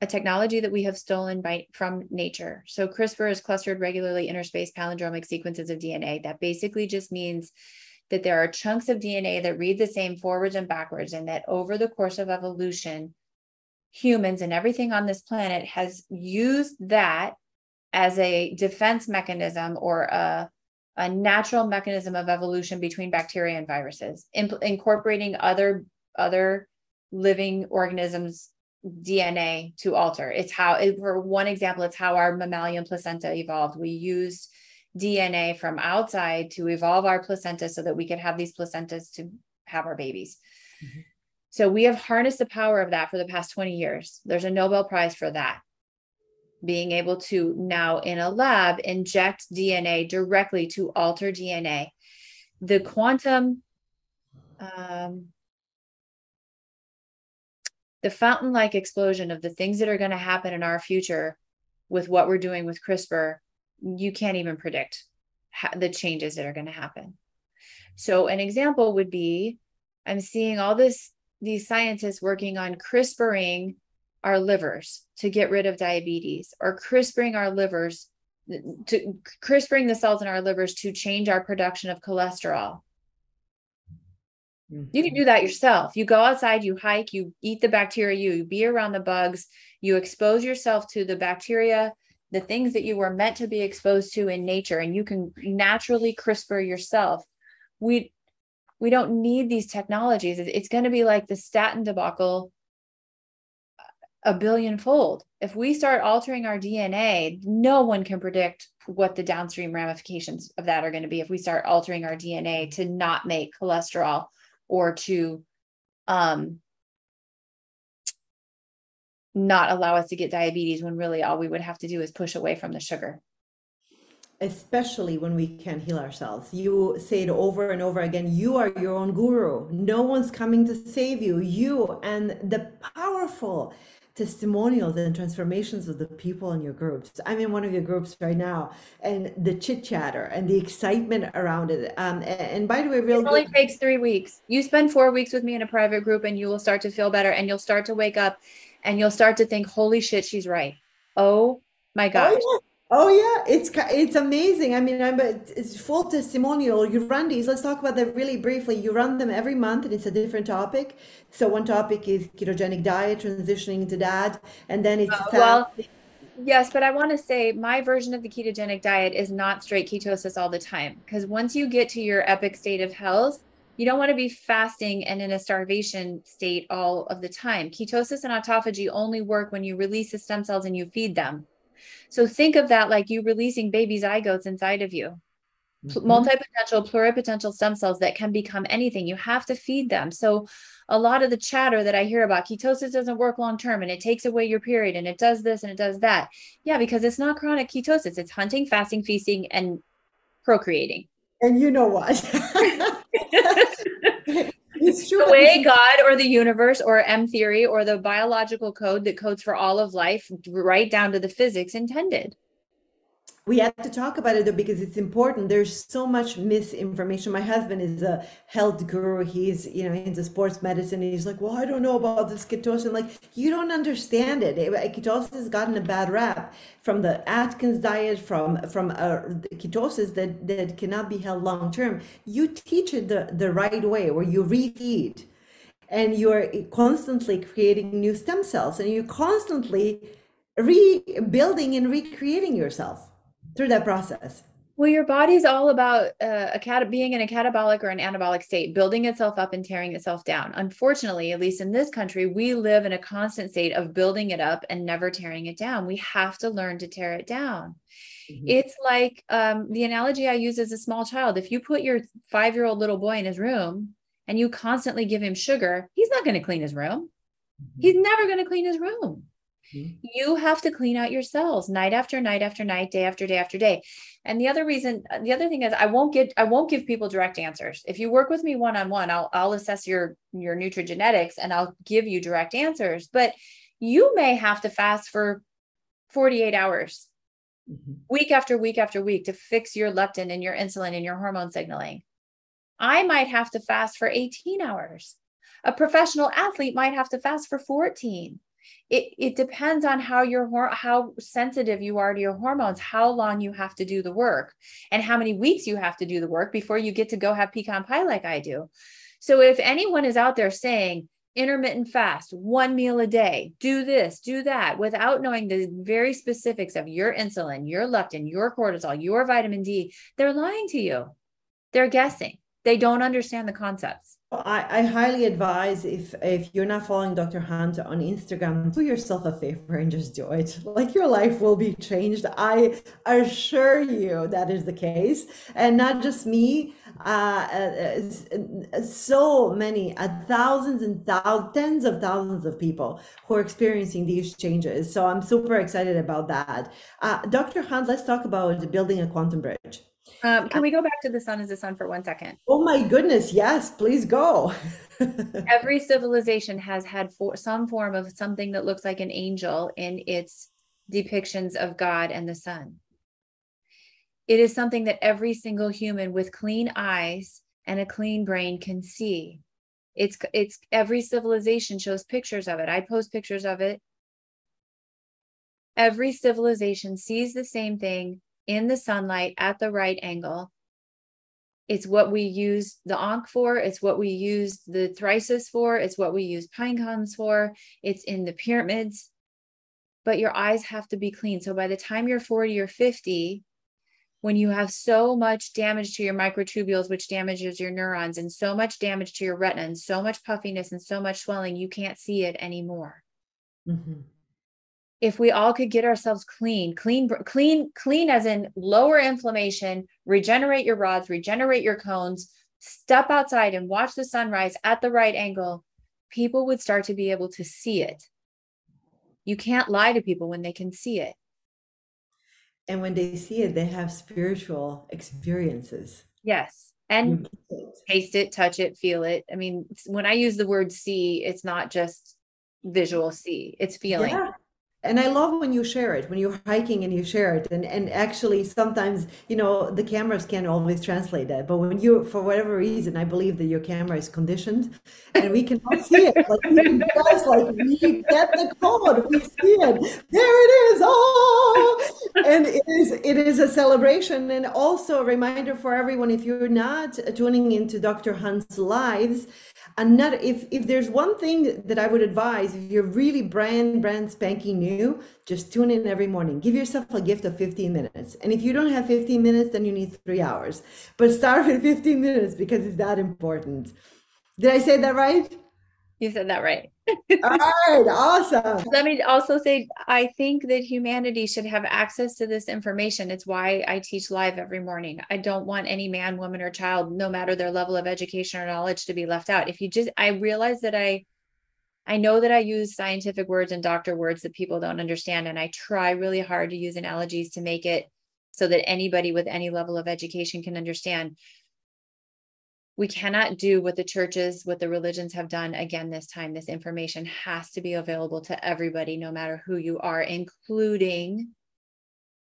a technology that we have stolen by from nature. So CRISPR is clustered regularly interspaced palindromic sequences of DNA. That basically just means that there are chunks of DNA that read the same forwards and backwards, and that over the course of evolution, humans and everything on this planet has used that as a defense mechanism or a, a natural mechanism of evolution between bacteria and viruses, imp- incorporating other other living organisms DNA to alter. It's how, it, for one example, it's how our mammalian placenta evolved. We used DNA from outside to evolve our placenta so that we could have these placentas to have our babies. Mm-hmm. So we have harnessed the power of that for the past 20 years. There's a Nobel Prize for that. Being able to now in a lab inject DNA directly to alter DNA. The quantum um, the fountain like explosion of the things that are going to happen in our future with what we're doing with CRISPR, you can't even predict the changes that are going to happen. So, an example would be I'm seeing all this, these scientists working on CRISPRing our livers to get rid of diabetes or CRISPRing our livers to CRISPRing the cells in our livers to change our production of cholesterol you can mm-hmm. do that yourself. You go outside, you hike, you eat the bacteria, you be around the bugs, you expose yourself to the bacteria, the things that you were meant to be exposed to in nature, and you can naturally CRISPR yourself. We we don't need these technologies. It's going to be like the statin debacle a billion fold. If we start altering our DNA, no one can predict what the downstream ramifications of that are going to be if we start altering our DNA to not make cholesterol or to um, not allow us to get diabetes when really all we would have to do is push away from the sugar especially when we can heal ourselves. You say it over and over again you are your own guru. No one's coming to save you. You and the powerful testimonials and transformations of the people in your groups. I'm in one of your groups right now, and the chit chatter and the excitement around it. Um, and, and by the way, real it only good- takes three weeks. You spend four weeks with me in a private group, and you will start to feel better, and you'll start to wake up, and you'll start to think, "Holy shit, she's right." Oh my gosh. Oh, yeah. Oh yeah, it's it's amazing. I mean, I'm it's full testimonial. You run these. Let's talk about that really briefly. You run them every month, and it's a different topic. So one topic is ketogenic diet, transitioning to that, and then it's uh, well, yes. But I want to say my version of the ketogenic diet is not straight ketosis all the time because once you get to your epic state of health, you don't want to be fasting and in a starvation state all of the time. Ketosis and autophagy only work when you release the stem cells and you feed them. So think of that like you releasing baby zygotes inside of you. Mm-hmm. Multi-potential, pluripotential stem cells that can become anything. You have to feed them. So a lot of the chatter that I hear about ketosis doesn't work long term and it takes away your period and it does this and it does that. Yeah, because it's not chronic ketosis. It's hunting, fasting, feasting, and procreating. And you know what? it's true. The way God or the universe or M theory or the biological code that codes for all of life, right down to the physics intended we have to talk about it though because it's important. There's so much misinformation. My husband is a health guru. He's you know into sports medicine. He's like well i don't know about this ketosis. Like you don't understand it. Ketosis has gotten a bad rap from the atkins diet from from uh, ketosis that that cannot be held long term you teach it the, the right way where you refeed and you're constantly creating new stem cells and you're constantly rebuilding and recreating yourself through that process? Well, your body's all about uh, a cat being in a catabolic or an anabolic state, building itself up and tearing itself down. Unfortunately, at least in this country, we live in a constant state of building it up and never tearing it down. We have to learn to tear it down. Mm-hmm. It's like um, the analogy I use as a small child. If you put your five year old little boy in his room and you constantly give him sugar, he's not going to clean his room. Mm-hmm. He's never going to clean his room. Mm-hmm. You have to clean out your cells night after night after night, day after day after day. And the other reason, the other thing is I won't get, I won't give people direct answers. If you work with me one-on-one, I'll, I'll assess your, your nutrigenetics and I'll give you direct answers, but you may have to fast for 48 hours mm-hmm. week after week after week to fix your leptin and your insulin and your hormone signaling. I might have to fast for 18 hours. A professional athlete might have to fast for 14. It, it depends on how your how sensitive you are to your hormones, how long you have to do the work, and how many weeks you have to do the work before you get to go have pecan pie like I do. So if anyone is out there saying intermittent fast, one meal a day, do this, do that, without knowing the very specifics of your insulin, your leptin, your cortisol, your vitamin D, they're lying to you. They're guessing. They don't understand the concepts. I, I highly advise if if you're not following Dr. Hunt on Instagram, do yourself a favor and just do it. Like your life will be changed. I assure you that is the case, and not just me. Uh, uh, so many, uh, thousands and thousands, tens of thousands of people who are experiencing these changes. So I'm super excited about that. Uh, Dr. Hunt, let's talk about building a quantum bridge. Um, can we go back to the sun as the son for one second? Oh my goodness, yes, please go. Every civilization has had for, some form of something that looks like an angel in its depictions of God and the sun. It is something that every single human with clean eyes and a clean brain can see. It's it's every civilization shows pictures of it. I post pictures of it. Every civilization sees the same thing in the sunlight at the right angle. It's what we use the Ankh for. It's what we use the thyrsus for. It's what we use pine cones for. It's in the pyramids. But your eyes have to be clean. So by the time you're 40 or 50, when you have so much damage to your microtubules, which damages your neurons, and so much damage to your retina, and so much puffiness and so much swelling, you can't see it anymore. Mm-hmm if we all could get ourselves clean, clean, clean, clean as in lower inflammation, regenerate your rods, regenerate your cones, step outside and watch the sunrise at the right angle, people would start to be able to see it. You can't lie to people when they can see it. And when they see it, they have spiritual experiences. Yes. And taste it, touch it, feel it. I mean, when I use the word see, it's not just visual see, it's feeling. Yeah and I love when you share it, when you're hiking and you share it. And, and actually, sometimes, you know, the cameras can't always translate that. But when you, for whatever reason, I believe that your camera is conditioned and we cannot see it. Like, guys, like, we get the code, we see it. There it is. Oh, and it is, it is a celebration. And also a reminder for everyone if you're not tuning into Dr. Hunt's lives, not if if there's one thing that i would advise if you're really brand brand spanking new just tune in every morning give yourself a gift of 15 minutes and if you don't have 15 minutes then you need three hours but start with 15 minutes because it's that important did i say that right you said that right. All right, awesome. Let me also say I think that humanity should have access to this information. It's why I teach live every morning. I don't want any man, woman, or child, no matter their level of education or knowledge, to be left out. If you just, I realize that I, I know that I use scientific words and doctor words that people don't understand, and I try really hard to use analogies to make it so that anybody with any level of education can understand we cannot do what the churches, what the religions have done again this time. This information has to be available to everybody, no matter who you are, including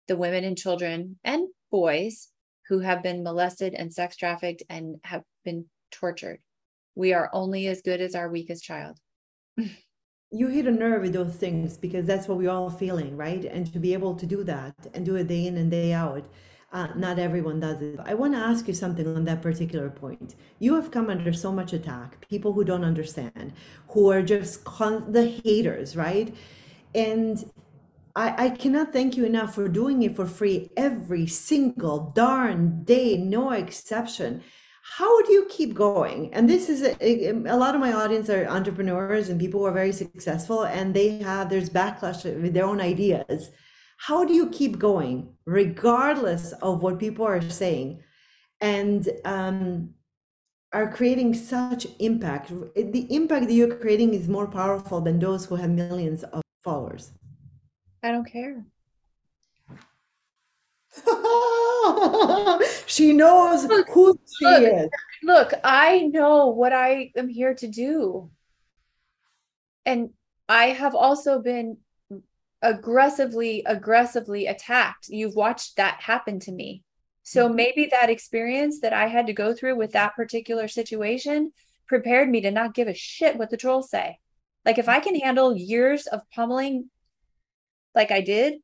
the women and children and boys who have been molested and sex trafficked and have been tortured. We are only as good as our weakest child. You hit a nerve with those things because that's what we're all feeling, right? And to be able to do that and do it day in and day out uh, not everyone does it. I want to ask you something on that particular point. You have come under so much attack, people who don't understand, who are just con- the haters, right? And I, I cannot thank you enough for doing it for free every single darn day, no exception. How do you keep going? And this is a, a, lot of my audience are entrepreneurs and people who are very successful, and they have there's backlash with their own ideas. How do you keep going regardless of what people are saying? And um, are creating such impact. The impact that you're creating is more powerful than those who have millions of followers. I don't care she knows look, who she look, is. look i know what i am here to do. And i have also been aggressively aggressively attacked. You've watched that happen to me. So mm-hmm. maybe that experience that i had to go through with that particular situation prepared me to not give a shit what the trolls say. Like if i can handle years of pummeling like i did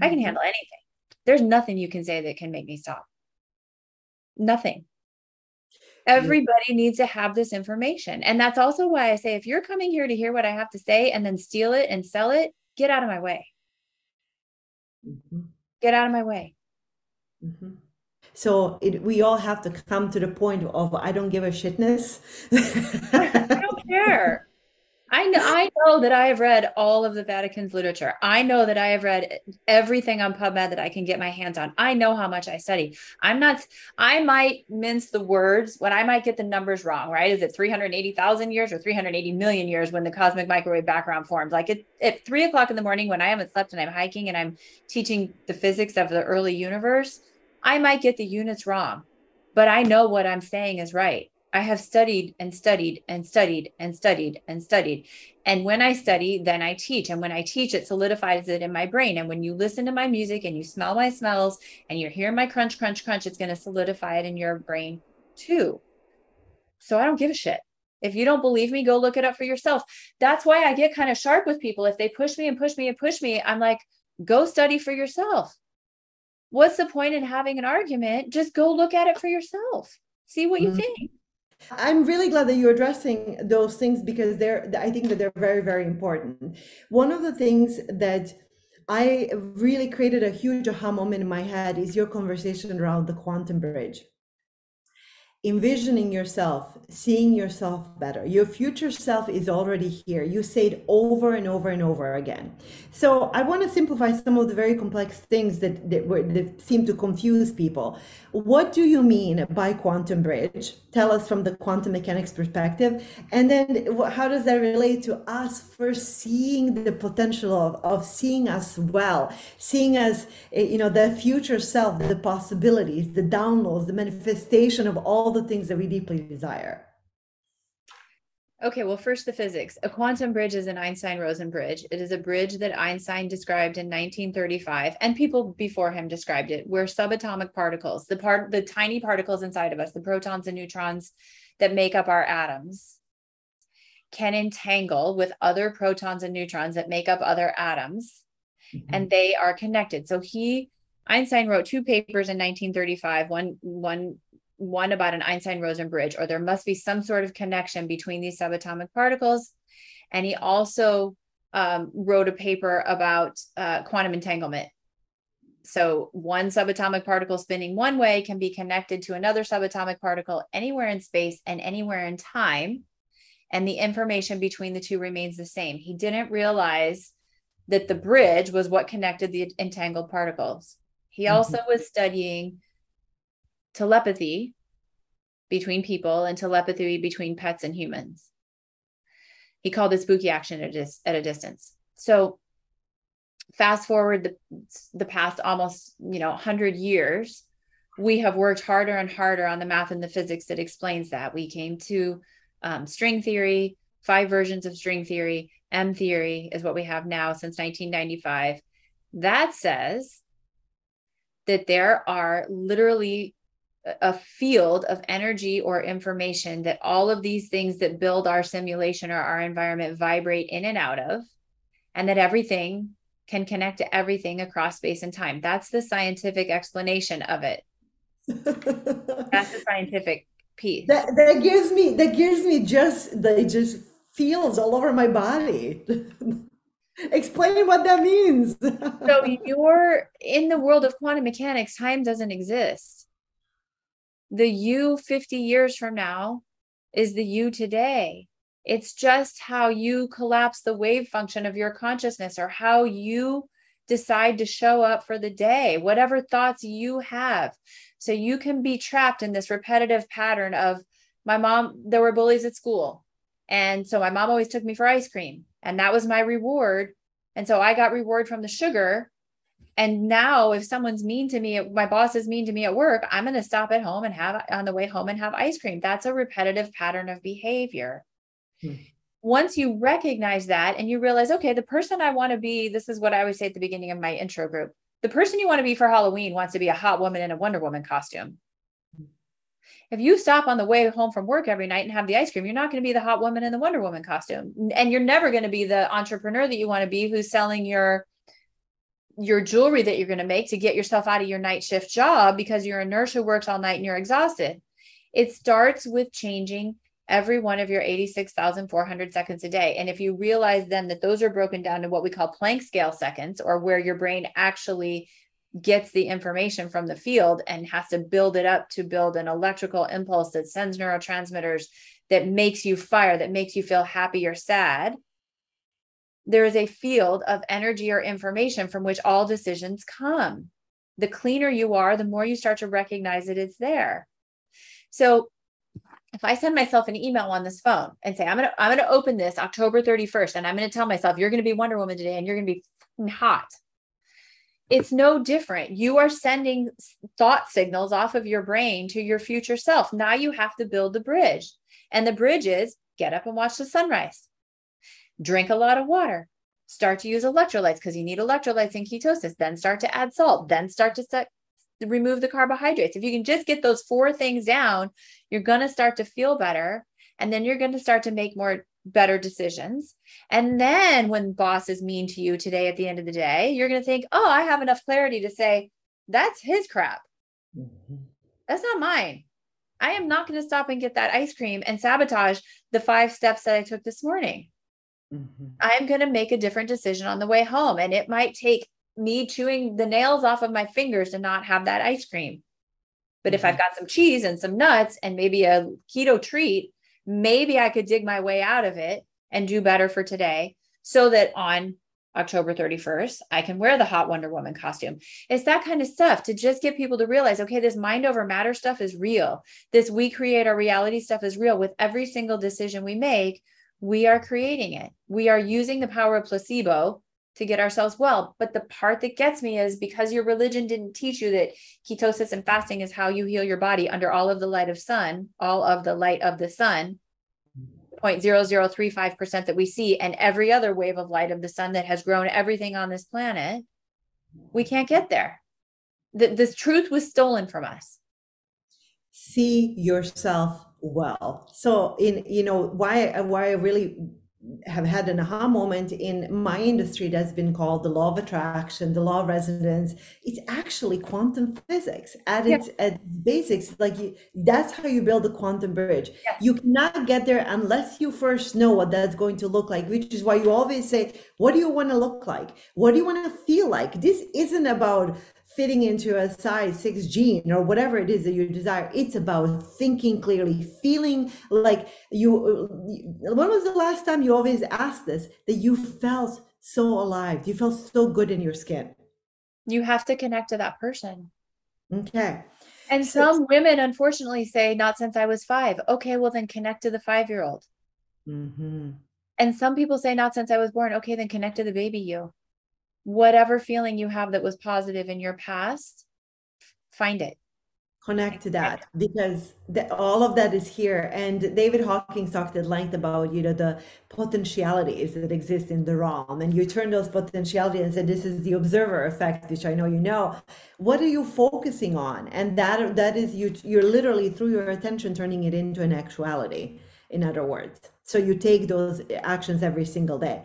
i can mm-hmm. handle anything there's nothing you can say that can make me stop nothing Everybody needs to have this information. And that's also why I say if you're coming here to hear what I have to say and then steal it and sell it, get out of my way. Mm-hmm. Get out of my way. Mm-hmm. So it, we all have to come to the point of I don't give a shitness. I don't care. I know, I know that I have read all of the Vatican's literature. I know that I have read everything on PubMed that I can get my hands on. I know how much I study. I'm not, I might mince the words when I might get the numbers wrong, right? Is it 380,000 years or 380 million years when the cosmic microwave background formed? Like it, at three o'clock in the morning when I haven't slept and I'm hiking and I'm teaching the physics of the early universe, I might get the units wrong, but I know what I'm saying is right. I have studied and studied and studied and studied and studied. And when I study, then I teach. And when I teach, it solidifies it in my brain. And when you listen to my music and you smell my smells and you're hearing my crunch, crunch, crunch, it's going to solidify it in your brain too. So I don't give a shit. If you don't believe me, go look it up for yourself. That's why I get kind of sharp with people. If they push me and push me and push me, I'm like, go study for yourself. What's the point in having an argument? Just go look at it for yourself. See what you mm-hmm. think. I'm really glad that you're addressing those things because they're I think that they're very very important. One of the things that I really created a huge aha moment in my head is your conversation around the quantum bridge envisioning yourself, seeing yourself better. Your future self is already here. You say it over and over and over again. So I want to simplify some of the very complex things that that, were, that seem to confuse people. What do you mean by quantum bridge? Tell us from the quantum mechanics perspective, and then how does that relate to us first seeing the potential of, of seeing us well, seeing us, eh, you know, the future self, the possibilities, the downloads, the manifestation of all all the things that we deeply desire. Okay, well, first the physics. A quantum bridge is an Einstein Rosen bridge. It is a bridge that Einstein described in 1935, and people before him described it, where subatomic particles, the part, the tiny particles inside of us, the protons and neutrons that make up our atoms, can entangle with other protons and neutrons that make up other atoms, mm-hmm. and they are connected. So he Einstein wrote two papers in 1935, one one one about an Einstein Rosen bridge, or there must be some sort of connection between these subatomic particles. And he also um, wrote a paper about uh, quantum entanglement. So, one subatomic particle spinning one way can be connected to another subatomic particle anywhere in space and anywhere in time. And the information between the two remains the same. He didn't realize that the bridge was what connected the entangled particles. He mm-hmm. also was studying telepathy between people and telepathy between pets and humans. He called it spooky action at a, dis- at a distance. So fast forward the, the past almost, you know, 100 years, we have worked harder and harder on the math and the physics that explains that. We came to um, string theory, five versions of string theory, M theory is what we have now since 1995. That says that there are literally a field of energy or information that all of these things that build our simulation or our environment vibrate in and out of, and that everything can connect to everything across space and time. That's the scientific explanation of it. That's the scientific piece. That, that gives me that gives me just the just feels all over my body. Explain what that means. so you're in the world of quantum mechanics, time doesn't exist the you 50 years from now is the you today. It's just how you collapse the wave function of your consciousness or how you decide to show up for the day, whatever thoughts you have. So you can be trapped in this repetitive pattern of my mom, there were bullies at school. And so my mom always took me for ice cream, and that was my reward. And so I got reward from the sugar and now, if someone's mean to me, my boss is mean to me at work, I'm going to stop at home and have on the way home and have ice cream. That's a repetitive pattern of behavior. Hmm. once you recognize that and you realize, okay, the person I want to be, this is what I always say at the beginning of my intro group. The person you want to be for Halloween wants to be a hot woman in a Wonder Woman costume. If you stop on the way home from work every night and have the ice cream, you're not going to be the hot woman in the Wonder Woman costume. And you're never going to be the entrepreneur that you want to be who's selling your your jewelry that you're going to make to get yourself out of your night shift job because you're a nurse who works all night and you're exhausted. It starts with changing every one of your 86,400 seconds a day. And if you realize then that those are broken down to what we call Planck scale seconds, or where your brain actually gets the information from the field and has to build it up to build an electrical impulse that sends neurotransmitters that makes you fire, that makes you feel happy or sad. There is a field of energy or information from which all decisions come. The cleaner you are, the more you start to recognize that it's there. So if I send myself an email on this phone and say, I'm gonna, I'm gonna open this October 31st, and I'm gonna tell myself you're gonna be Wonder Woman today and you're gonna be hot. It's no different. You are sending thought signals off of your brain to your future self. Now you have to build the bridge. And the bridge is get up and watch the sunrise, drink a lot of water, start to use electrolytes because you need electrolytes in ketosis, then start to add salt, then start to set remove the carbohydrates. If you can just get those four things down, you're going to start to feel better. And then you're going to start to make more better decisions. And then when boss is mean to you today at the end of the day, you're going to think, oh, I have enough clarity to say, that's his crap. Mm-hmm. That's not mine. I am not going to stop and get that ice cream and sabotage the five steps that I took this morning. Mm-hmm. I'm going to make a different decision on the way home. And it might take me chewing the nails off of my fingers to not have that ice cream. But mm-hmm. if I've mm-hmm. got some cheese and some nuts and maybe a keto treat, maybe I could dig my way out of it and do better for today so that on October 31st, I can wear the hot Wonder Woman costume. It's that kind of stuff to just get people to realize okay, this mind over matter stuff is real. This we create our reality stuff is real. With every single decision we make, we are creating it. We are using the power of placebo to get ourselves well. But the part that gets me is because your religion didn't teach you that ketosis and fasting is how you heal your body under all of the light of sun, all of the light of the sun, 0.0035% that we see, and every other wave of light of the sun that has grown everything on this planet, we can't get there. The, this truth was stolen from us. See yourself well. So in you know why why I really have had an aha moment in my industry that's been called the law of attraction, the law of resonance. It's actually quantum physics at its at basics. Like you, that's how you build a quantum bridge. Yes. You cannot get there unless you first know what that's going to look like. Which is why you always say, "What do you want to look like? What do you want to feel like?" This isn't about fitting into a size six gene or whatever it is that you desire. It's about thinking clearly, feeling like you. When was the last time you always asked this that you felt so alive? You felt so good in your skin. You have to connect to that person. Okay. And so, some women, unfortunately, say, not since I was five. Okay, well, then connect to the five year old. Mm-hmm. And some people say, not since I was born. Okay, then connect to the baby you whatever feeling you have that was positive in your past, find it. Connect to that because the, all of that is here. And David Hawkins talked at length about, you know, the potentialities that exist in the realm. And you turn those potentialities and said, this is the observer effect, which I know you know. What are you focusing on? And that that is you you're literally through your attention turning it into an actuality, in other words. So you take those actions every single day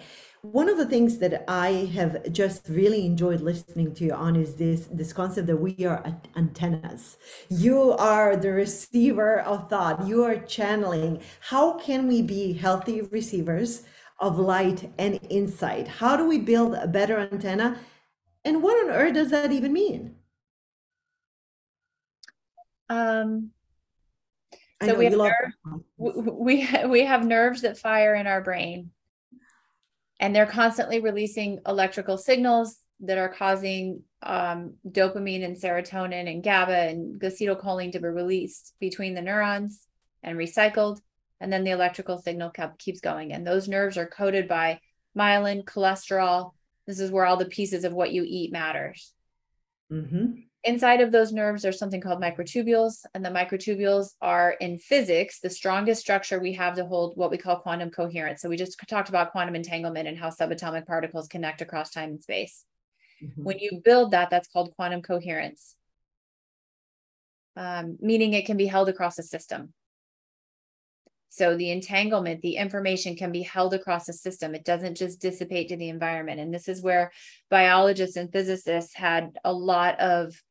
one of the things that I have just really enjoyed listening to you on is this this concept that we are antennas. You are the receiver of thought. You are channeling. How can we be healthy receivers of light and insight? How do we build a better antenna? And what on earth does that even mean? Um so we have, nerve, we, we have nerves that fire in our brain and they're constantly releasing electrical signals that are causing um, dopamine and serotonin and GABA and acetylcholine to be released between the neurons and recycled. And then the electrical signal kept, keeps going. And those nerves are coated by myelin, cholesterol. This is where all the pieces of what you eat matters. Mm-hmm. Inside of those nerves, there's something called microtubules, and the microtubules are in physics the strongest structure we have to hold what we call quantum coherence. So we just talked about quantum entanglement and how subatomic particles connect across time and space. Mm-hmm. When you build that, that's called quantum coherence, um, meaning it can be held across a system. So the entanglement, the information can be held across a system. It doesn't just dissipate to the environment. And this is where biologists and physicists had a lot of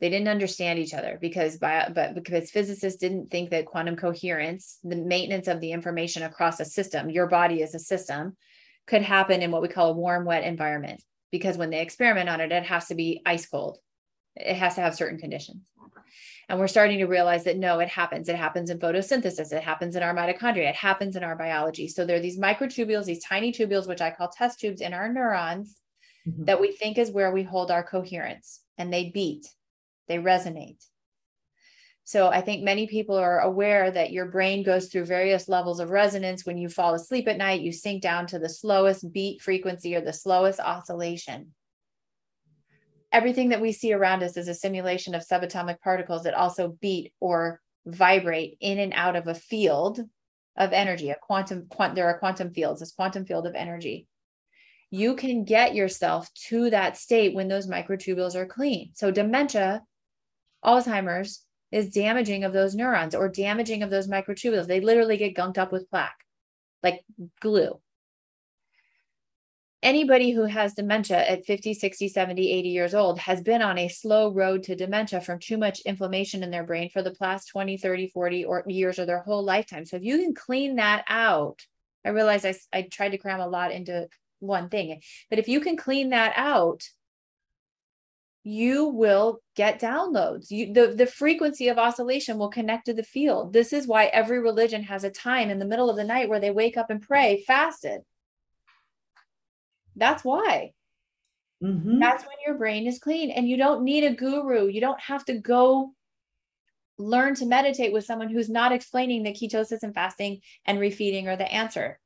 they didn't understand each other because bio, but because physicists didn't think that quantum coherence, the maintenance of the information across a system, your body is a system, could happen in what we call a warm, wet environment. Because when they experiment on it, it has to be ice cold. It has to have certain conditions. And we're starting to realize that no, it happens. It happens in photosynthesis. It happens in our mitochondria. It happens in our biology. So there are these microtubules, these tiny tubules, which I call test tubes in our neurons mm-hmm. that we think is where we hold our coherence and they beat, they resonate. So I think many people are aware that your brain goes through various levels of resonance. When you fall asleep at night, you sink down to the slowest beat frequency or the slowest oscillation everything that we see around us is a simulation of subatomic particles that also beat or vibrate in and out of a field of energy a quantum quant, there are quantum fields this quantum field of energy you can get yourself to that state when those microtubules are clean so dementia alzheimer's is damaging of those neurons or damaging of those microtubules they literally get gunked up with plaque like glue anybody who has dementia at 50, 60, 70, 80 years old has been on a slow road to dementia from too much inflammation in their brain for the past 20, 30, 40 or years or their whole lifetime. So if you can clean that out, I realize I, I tried to cram a lot into one thing, but if you can clean that out, you will get downloads. You, the, the frequency of oscillation will connect to the field. This is why every religion has a time in the middle of the night where they wake up and pray fasted that's why. Mm-hmm. That's when your brain is clean and you don't need a guru. You don't have to go learn to meditate with someone who's not explaining that ketosis and fasting and refeeding are the answer.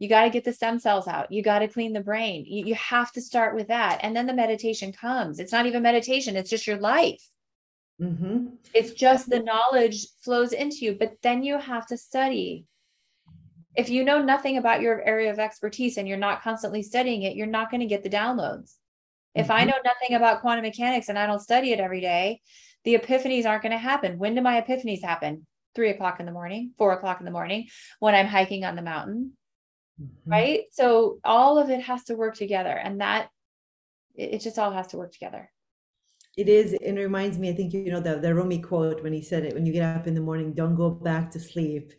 You got to get the stem cells out. You got to clean the brain. You, you have to start with that. And then the meditation comes. It's not even meditation, it's just your life. Mm-hmm. It's just the knowledge flows into you, but then you have to study if you know nothing about your area of expertise and you're not constantly studying it, you're not going to get the downloads. If mm-hmm. I know nothing about quantum mechanics and I don't study it every day, the epiphanies aren't going to happen. When do my epiphanies happen? Three o'clock in the morning, four o'clock in the morning, when I'm hiking on the mountain. Mm-hmm. Right. So all of it has to work together. And that it, it just all has to work together. It is. It reminds me, I think, you know, the, the Rumi quote when he said it, when you get up in the morning, don't go back to sleep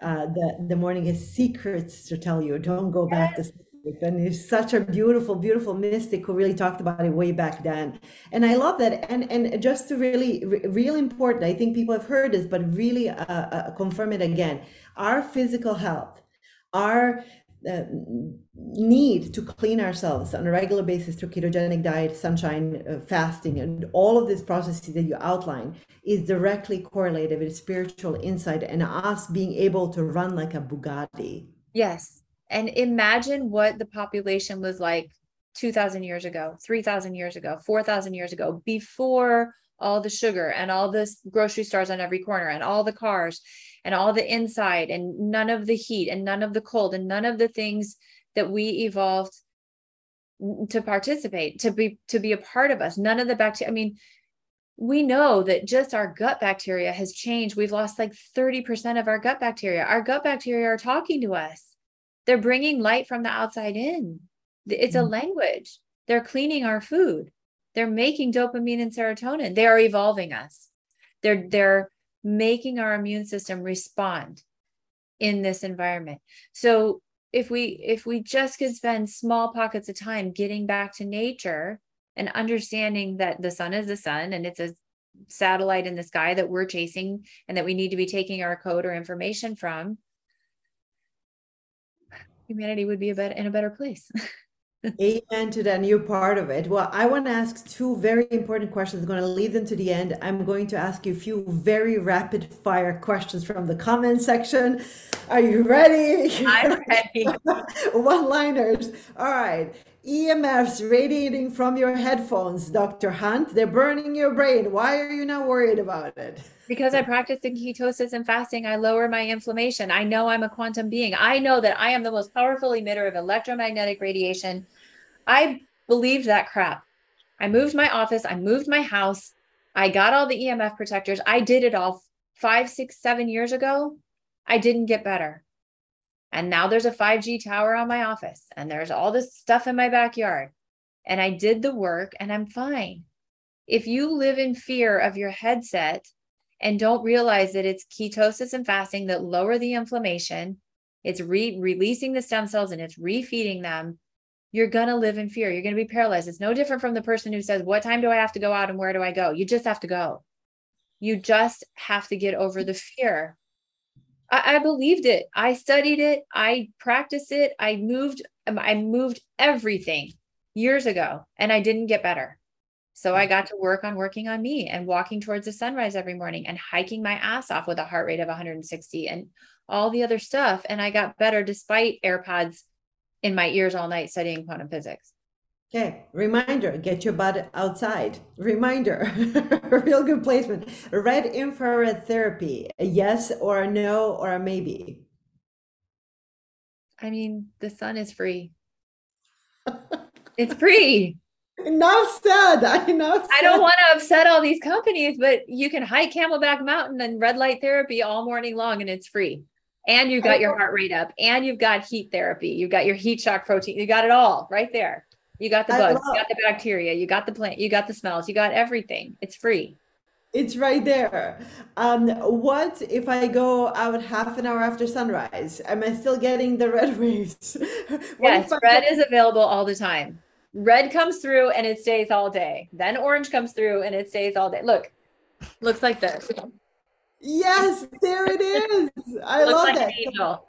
uh, the the morning is secrets to tell you. Don't go back to sleep. And he's such a beautiful, beautiful mystic who really talked about it way back then. And I love that. And and just to really, real important, I think people have heard this, but really uh, uh, confirm it again. Our physical health, our uh, need to clean ourselves on a regular basis through ketogenic diet, sunshine, uh, fasting, and all of these processes that you outline is directly correlated with spiritual insight and us being able to run like a Bugatti. Yes. And imagine what the population was like 2,000 years ago, 3,000 years ago, 4,000 years ago, before all the sugar and all the grocery stores on every corner and all the cars and all the inside and none of the heat and none of the cold and none of the things that we evolved to participate to be to be a part of us. None of the bacteria i mean we know that just our gut bacteria has changed. We've lost like 30% of our gut bacteria. Our gut bacteria are talking to us. They're bringing light from the outside in. It's a mm. language. They're cleaning our food. They're making dopamine and serotonin. They are evolving us. They're they're making our immune system respond in this environment. So if we if we just could spend small pockets of time getting back to nature and understanding that the sun is the sun and it's a satellite in the sky that we're chasing and that we need to be taking our code or information from humanity would be a better in a better place Amen to that. You're part of it. Well, I want to ask two very important questions. I'm going to leave them to the end. I'm going to ask you a few very rapid fire questions from the comment section. Are you ready? I'm ready. One liners. All right. EMFs radiating from your headphones, Dr. Hunt. They're burning your brain. Why are you not worried about it? Because I practice in ketosis and fasting, I lower my inflammation. I know I'm a quantum being. I know that I am the most powerful emitter of electromagnetic radiation. I believed that crap. I moved my office, I moved my house, I got all the EMF protectors. I did it all five, six, seven years ago. I didn't get better. And now there's a 5G tower on my office, and there's all this stuff in my backyard. And I did the work and I'm fine. If you live in fear of your headset and don't realize that it's ketosis and fasting that lower the inflammation, it's re- releasing the stem cells and it's refeeding them, you're going to live in fear. You're going to be paralyzed. It's no different from the person who says, What time do I have to go out and where do I go? You just have to go. You just have to get over the fear I, I believed it. I studied it. I practiced it. I moved. Um, I moved everything years ago, and I didn't get better. So I got to work on working on me and walking towards the sunrise every morning and hiking my ass off with a heart rate of 160 and all the other stuff. And I got better despite AirPods in my ears all night studying quantum physics. Okay, reminder get your butt outside. Reminder, real good placement. Red infrared therapy, a yes or a no or a maybe. I mean, the sun is free. it's free. Enough said. I know. I don't want to upset all these companies, but you can hike Camelback Mountain and red light therapy all morning long and it's free. And you've got your heart rate up and you've got heat therapy. You've got your heat shock protein. You got it all right there. You got the bugs, you got the bacteria, you got the plant, you got the smells, you got everything. It's free. It's right there. Um, what if I go out half an hour after sunrise? Am I still getting the red waves? yes, red is available all the time. Red comes through and it stays all day. Then orange comes through and it stays all day. Look, looks like this. Yes, there it is. I love like that.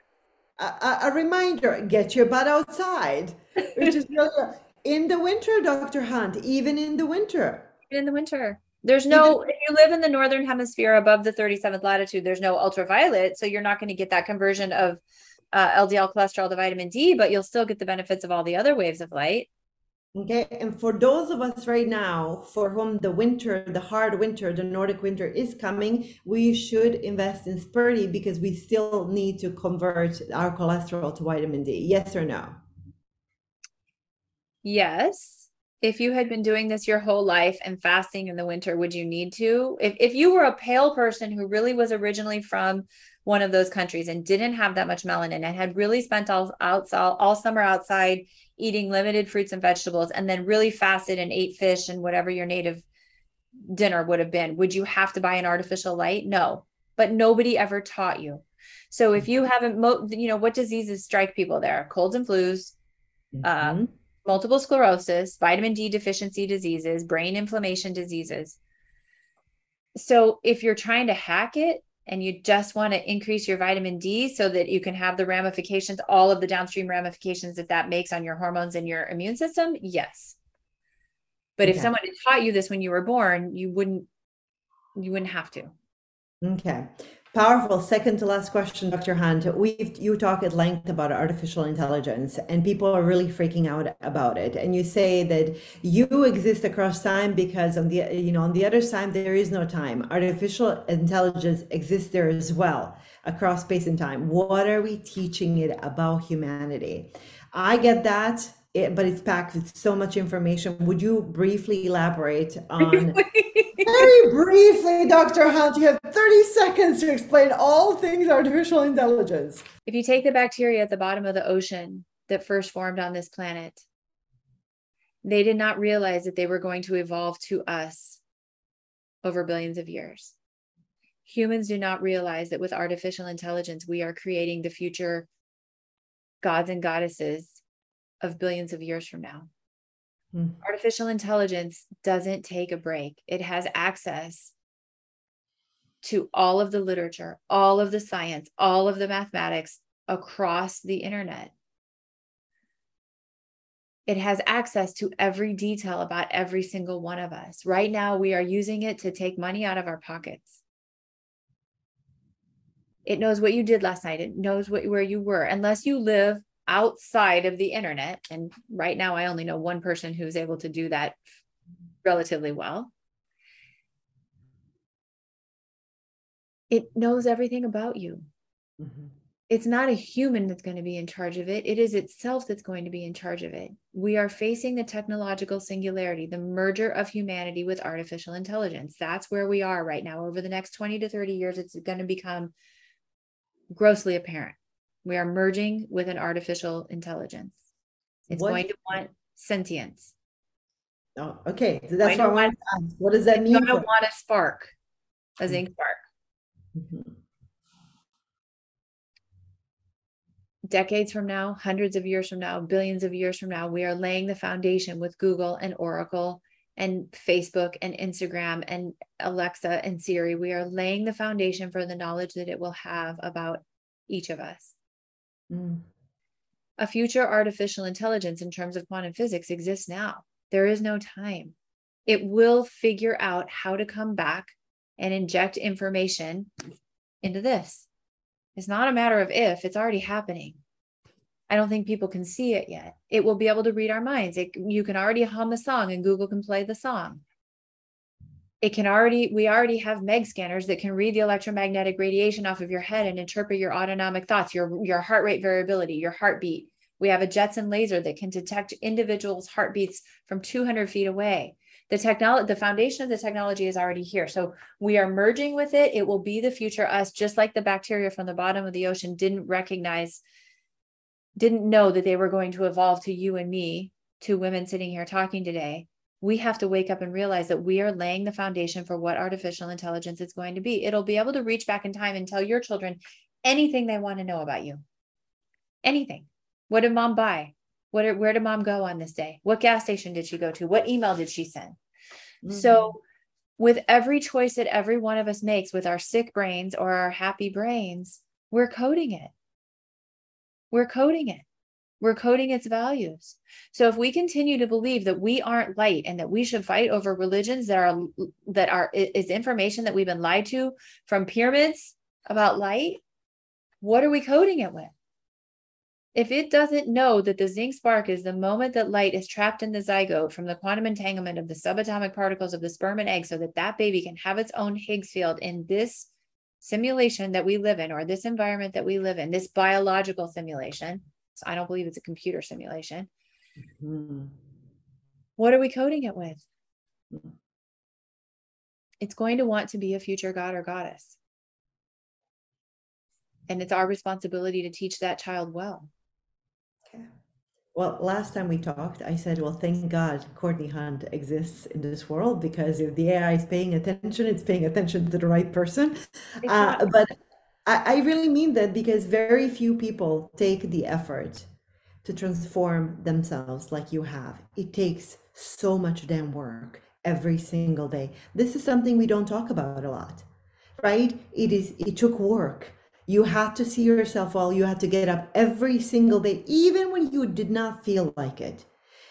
A, a, reminder: get your butt outside, which is really in the winter, Dr. Hunt, even in the winter. In the winter. There's no, if you live in the northern hemisphere above the 37th latitude, there's no ultraviolet. So you're not going to get that conversion of uh, LDL cholesterol to vitamin D, but you'll still get the benefits of all the other waves of light. Okay. And for those of us right now for whom the winter, the hard winter, the Nordic winter is coming, we should invest in Sperti because we still need to convert our cholesterol to vitamin D. Yes or no? Yes. If you had been doing this your whole life and fasting in the winter, would you need to? If, if you were a pale person who really was originally from one of those countries and didn't have that much melanin and had really spent all, outside, all summer outside eating limited fruits and vegetables and then really fasted and ate fish and whatever your native dinner would have been, would you have to buy an artificial light? No, but nobody ever taught you. So if you haven't, you know, what diseases strike people there? Colds and flus, mm-hmm. um, multiple sclerosis, vitamin D deficiency diseases, brain inflammation diseases. So if you're trying to hack it and you just want to increase your vitamin D so that you can have the ramifications, all of the downstream ramifications that that makes on your hormones and your immune system, yes. But okay. if someone had taught you this when you were born, you wouldn't you wouldn't have to. Okay. Powerful. Second to last question, Dr. Hunt. We've you talk at length about artificial intelligence, and people are really freaking out about it. And you say that you exist across time because on the you know on the other side there is no time. Artificial intelligence exists there as well across space and time. What are we teaching it about humanity? I get that it, but it's packed with so much information. Would you briefly elaborate on very briefly, Dr. Hunt? You have 30 seconds to explain all things artificial intelligence. If you take the bacteria at the bottom of the ocean that first formed on this planet, they did not realize that they were going to evolve to us over billions of years. Humans do not realize that with artificial intelligence, we are creating the future gods and goddesses of billions of years from now. Mm. Artificial intelligence doesn't take a break, it has access to all of the literature, all of the science, all of the mathematics across the internet. It has access to every detail about every single one of us. Right now, we are using it to take money out of our pockets. It knows what you did last night. It knows what, where you were. Unless you live outside of the internet, and right now I only know one person who's able to do that relatively well. It knows everything about you. Mm-hmm it's not a human that's going to be in charge of it. It is itself that's going to be in charge of it. We are facing the technological singularity, the merger of humanity with artificial intelligence. That's where we are right now. Over the next 20 to 30 years, it's going to become grossly apparent. We are merging with an artificial intelligence. It's what? going to want sentience. Oh, okay. So that's what I want to ask. What does that mean? It's going to want a spark, a zinc spark. Mm-hmm. decades from now, hundreds of years from now, billions of years from now, we are laying the foundation with Google and Oracle and Facebook and Instagram and Alexa and Siri. We are laying the foundation for the knowledge that it will have about each of us. Mm. A future artificial intelligence in terms of quantum physics exists now. There is no time. It will figure out how to come back and inject information into this. It's not a matter of if, it's already happening. I don't think people can see it yet. It will be able to read our minds. It, you can already hum a song and Google can play the song. It can already, we already have MEG scanners that can read the electromagnetic radiation off of your head and interpret your autonomic thoughts, your, your heart rate variability, your heartbeat. We have a Jetson laser that can detect individuals' heartbeats from 200 feet away. The technology the foundation of the technology is already here so we are merging with it. It will be the future. Us just like the bacteria from the bottom of the ocean didn't recognize didn't know that they were going to evolve to you and me two women sitting here talking today we have to wake up and realize that we are laying the foundation for what artificial intelligence is going to be it'll be able to reach back in time and tell your children anything they want to know about you anything what did mom buy what, where did mom go on this day? What gas station did she go to? What email did she send? Mm-hmm. So, with every choice that every one of us makes with our sick brains or our happy brains, we're coding it. We're coding it. We're coding its values. So if we continue to believe that we aren't light and that we should fight over religions that are that are is information that we've been lied to from pyramids about light, what are we coding it with? If it doesn't know that the zinc spark is the moment that light is trapped in the zygote from the quantum entanglement of the subatomic particles of the sperm and egg so that that baby can have its own Higgs field in this simulation that we live in or this environment that we live in, this biological simulation. I don't believe it's a computer simulation. Mm-hmm. What are we coding it with? It's going to want to be a future god or goddess. And it's our responsibility to teach that child well. Well, last time we talked, I said, well, thank God Courtney Hunt exists in this world because if the AI is paying attention, it's paying attention to the right person. Uh, but I, I really mean that because very few people take the effort to transform themselves like you have. It takes so much damn work every single day. This is something we don't talk about a lot, right? It is, it took work you had to see yourself well. You had to get up every single day, even when you did not feel like it.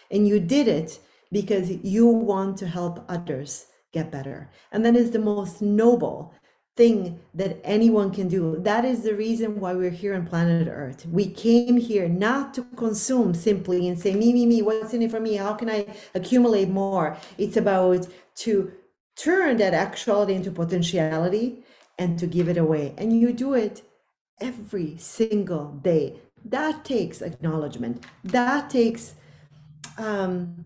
And you did it because you want to help others get better. And that is the most noble thing that anyone can do. That is the reason why we're here on planet Earth. We came here not to consume simply and say, me, me, me, what's in it for me? How can I accumulate more? It's about to turn that actuality into potentiality and to give it away. And you do it every single day. That takes acknowledgement. That takes um,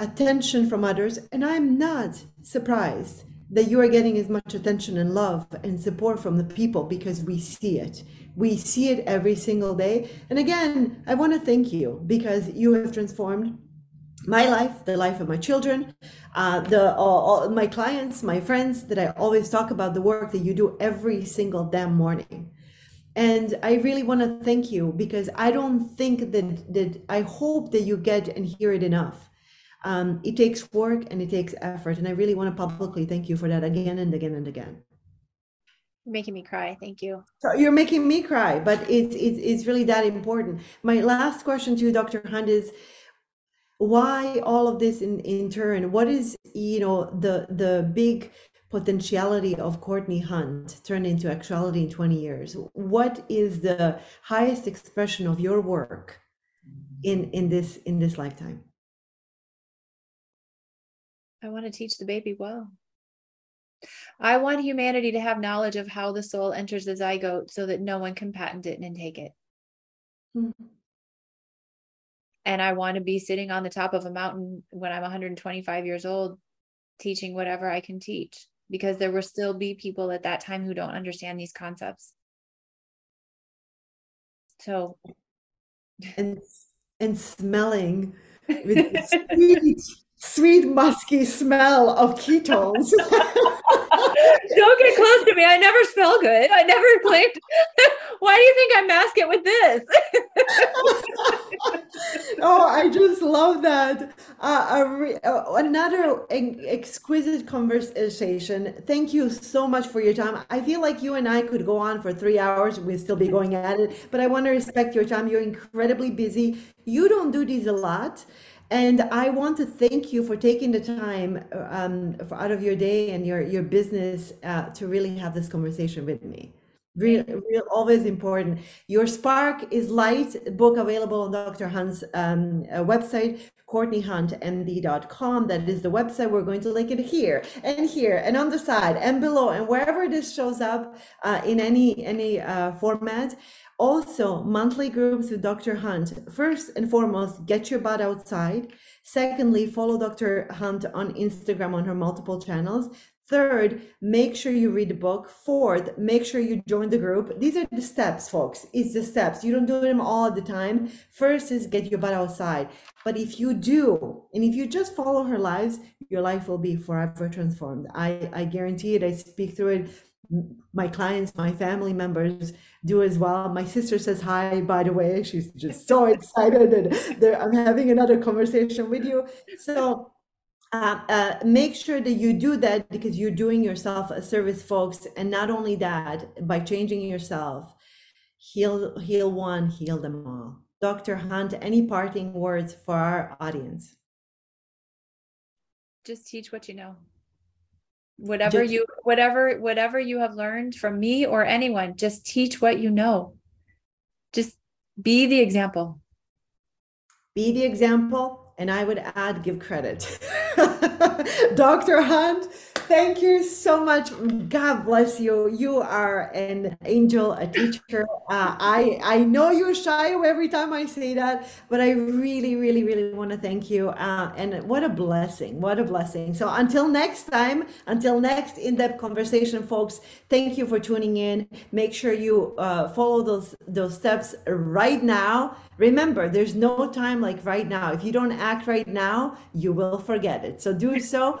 attention from others. And I'm not surprised that you are getting as much attention and love and support from the people because we see it. We see it every single day. And again, I want to thank you because you have transformed my life, the life of my children, uh, the all, my clients, my friends. That I always talk about the work that you do every single damn morning and i really want to thank you because i don't think that that i hope that you get and hear it enough um, it takes work and it takes effort and i really want to publicly thank you for that again and again and again you're making me cry thank you so you're making me cry but it's it's, it's really that important my last question to you dr hunt is why all of this in in turn what is you know the the big potentiality of Courtney Hunt turned into actuality in 20 years? What is the highest expression of your work in in this in this lifetime? I want to teach the baby well. I want humanity to have knowledge of how the soul enters the zygote so that no one can patent it and take it. Mm-hmm. And I want to be sitting on the top of a mountain when I'm 125 years old, teaching whatever I can teach, because there will still be people at that time who don't understand these concepts. So, and and smelling with sweet sweet musky smell of ketones. Don't get close to me. I never smell good. I never claimed. Why do you think I mask it with this? oh, I just love that. Uh, re- uh, another exquisite conversation. Thank you so much for your time. I feel like you and I could go on for three hours. We'd still be going at it, but I want to respect your time. You're incredibly busy. You don't do these a lot. And I want to thank you for taking the time um, for out of your day and your your business uh, to really have this conversation with me. Real, real, always important. Your Spark is Light book available on Dr. Hunt's um, uh, website, CourtneyHuntMD.com. That is the website. We're going to link it here and here and on the side and below and wherever this shows up uh, in any any uh, format. Also, monthly groups with Dr. Hunt. First and foremost, get your butt outside. Secondly, follow Dr. Hunt on Instagram on her multiple channels. Third, make sure you read the book. Fourth, make sure you join the group. These are the steps, folks. It's the steps. You don't do them all the time. First is get your butt outside. But if you do, and if you just follow her lives, your life will be forever transformed. I, I guarantee it. I speak through it my clients, my family members do as well. My sister says hi, by the way. She's just so excited and I'm having another conversation with you. So uh, uh, make sure that you do that because you're doing yourself a service, folks. And not only that, by changing yourself, heal, heal one, heal them all. Dr. Hunt, any parting words for our audience? Just teach what you know whatever just, you whatever whatever you have learned from me or anyone just teach what you know just be the example be the example and i would add give credit. Dr hunt Thank you so much. God bless you. You are an angel, a teacher. Uh, I I know you're shy every time I say that, but I really, really, really want to thank you. Uh, and what a blessing! What a blessing. So until next time, until next in-depth conversation, folks. Thank you for tuning in. Make sure you uh, follow those those steps right now. Remember, there's no time like right now. If you don't act right now, you will forget it. So do so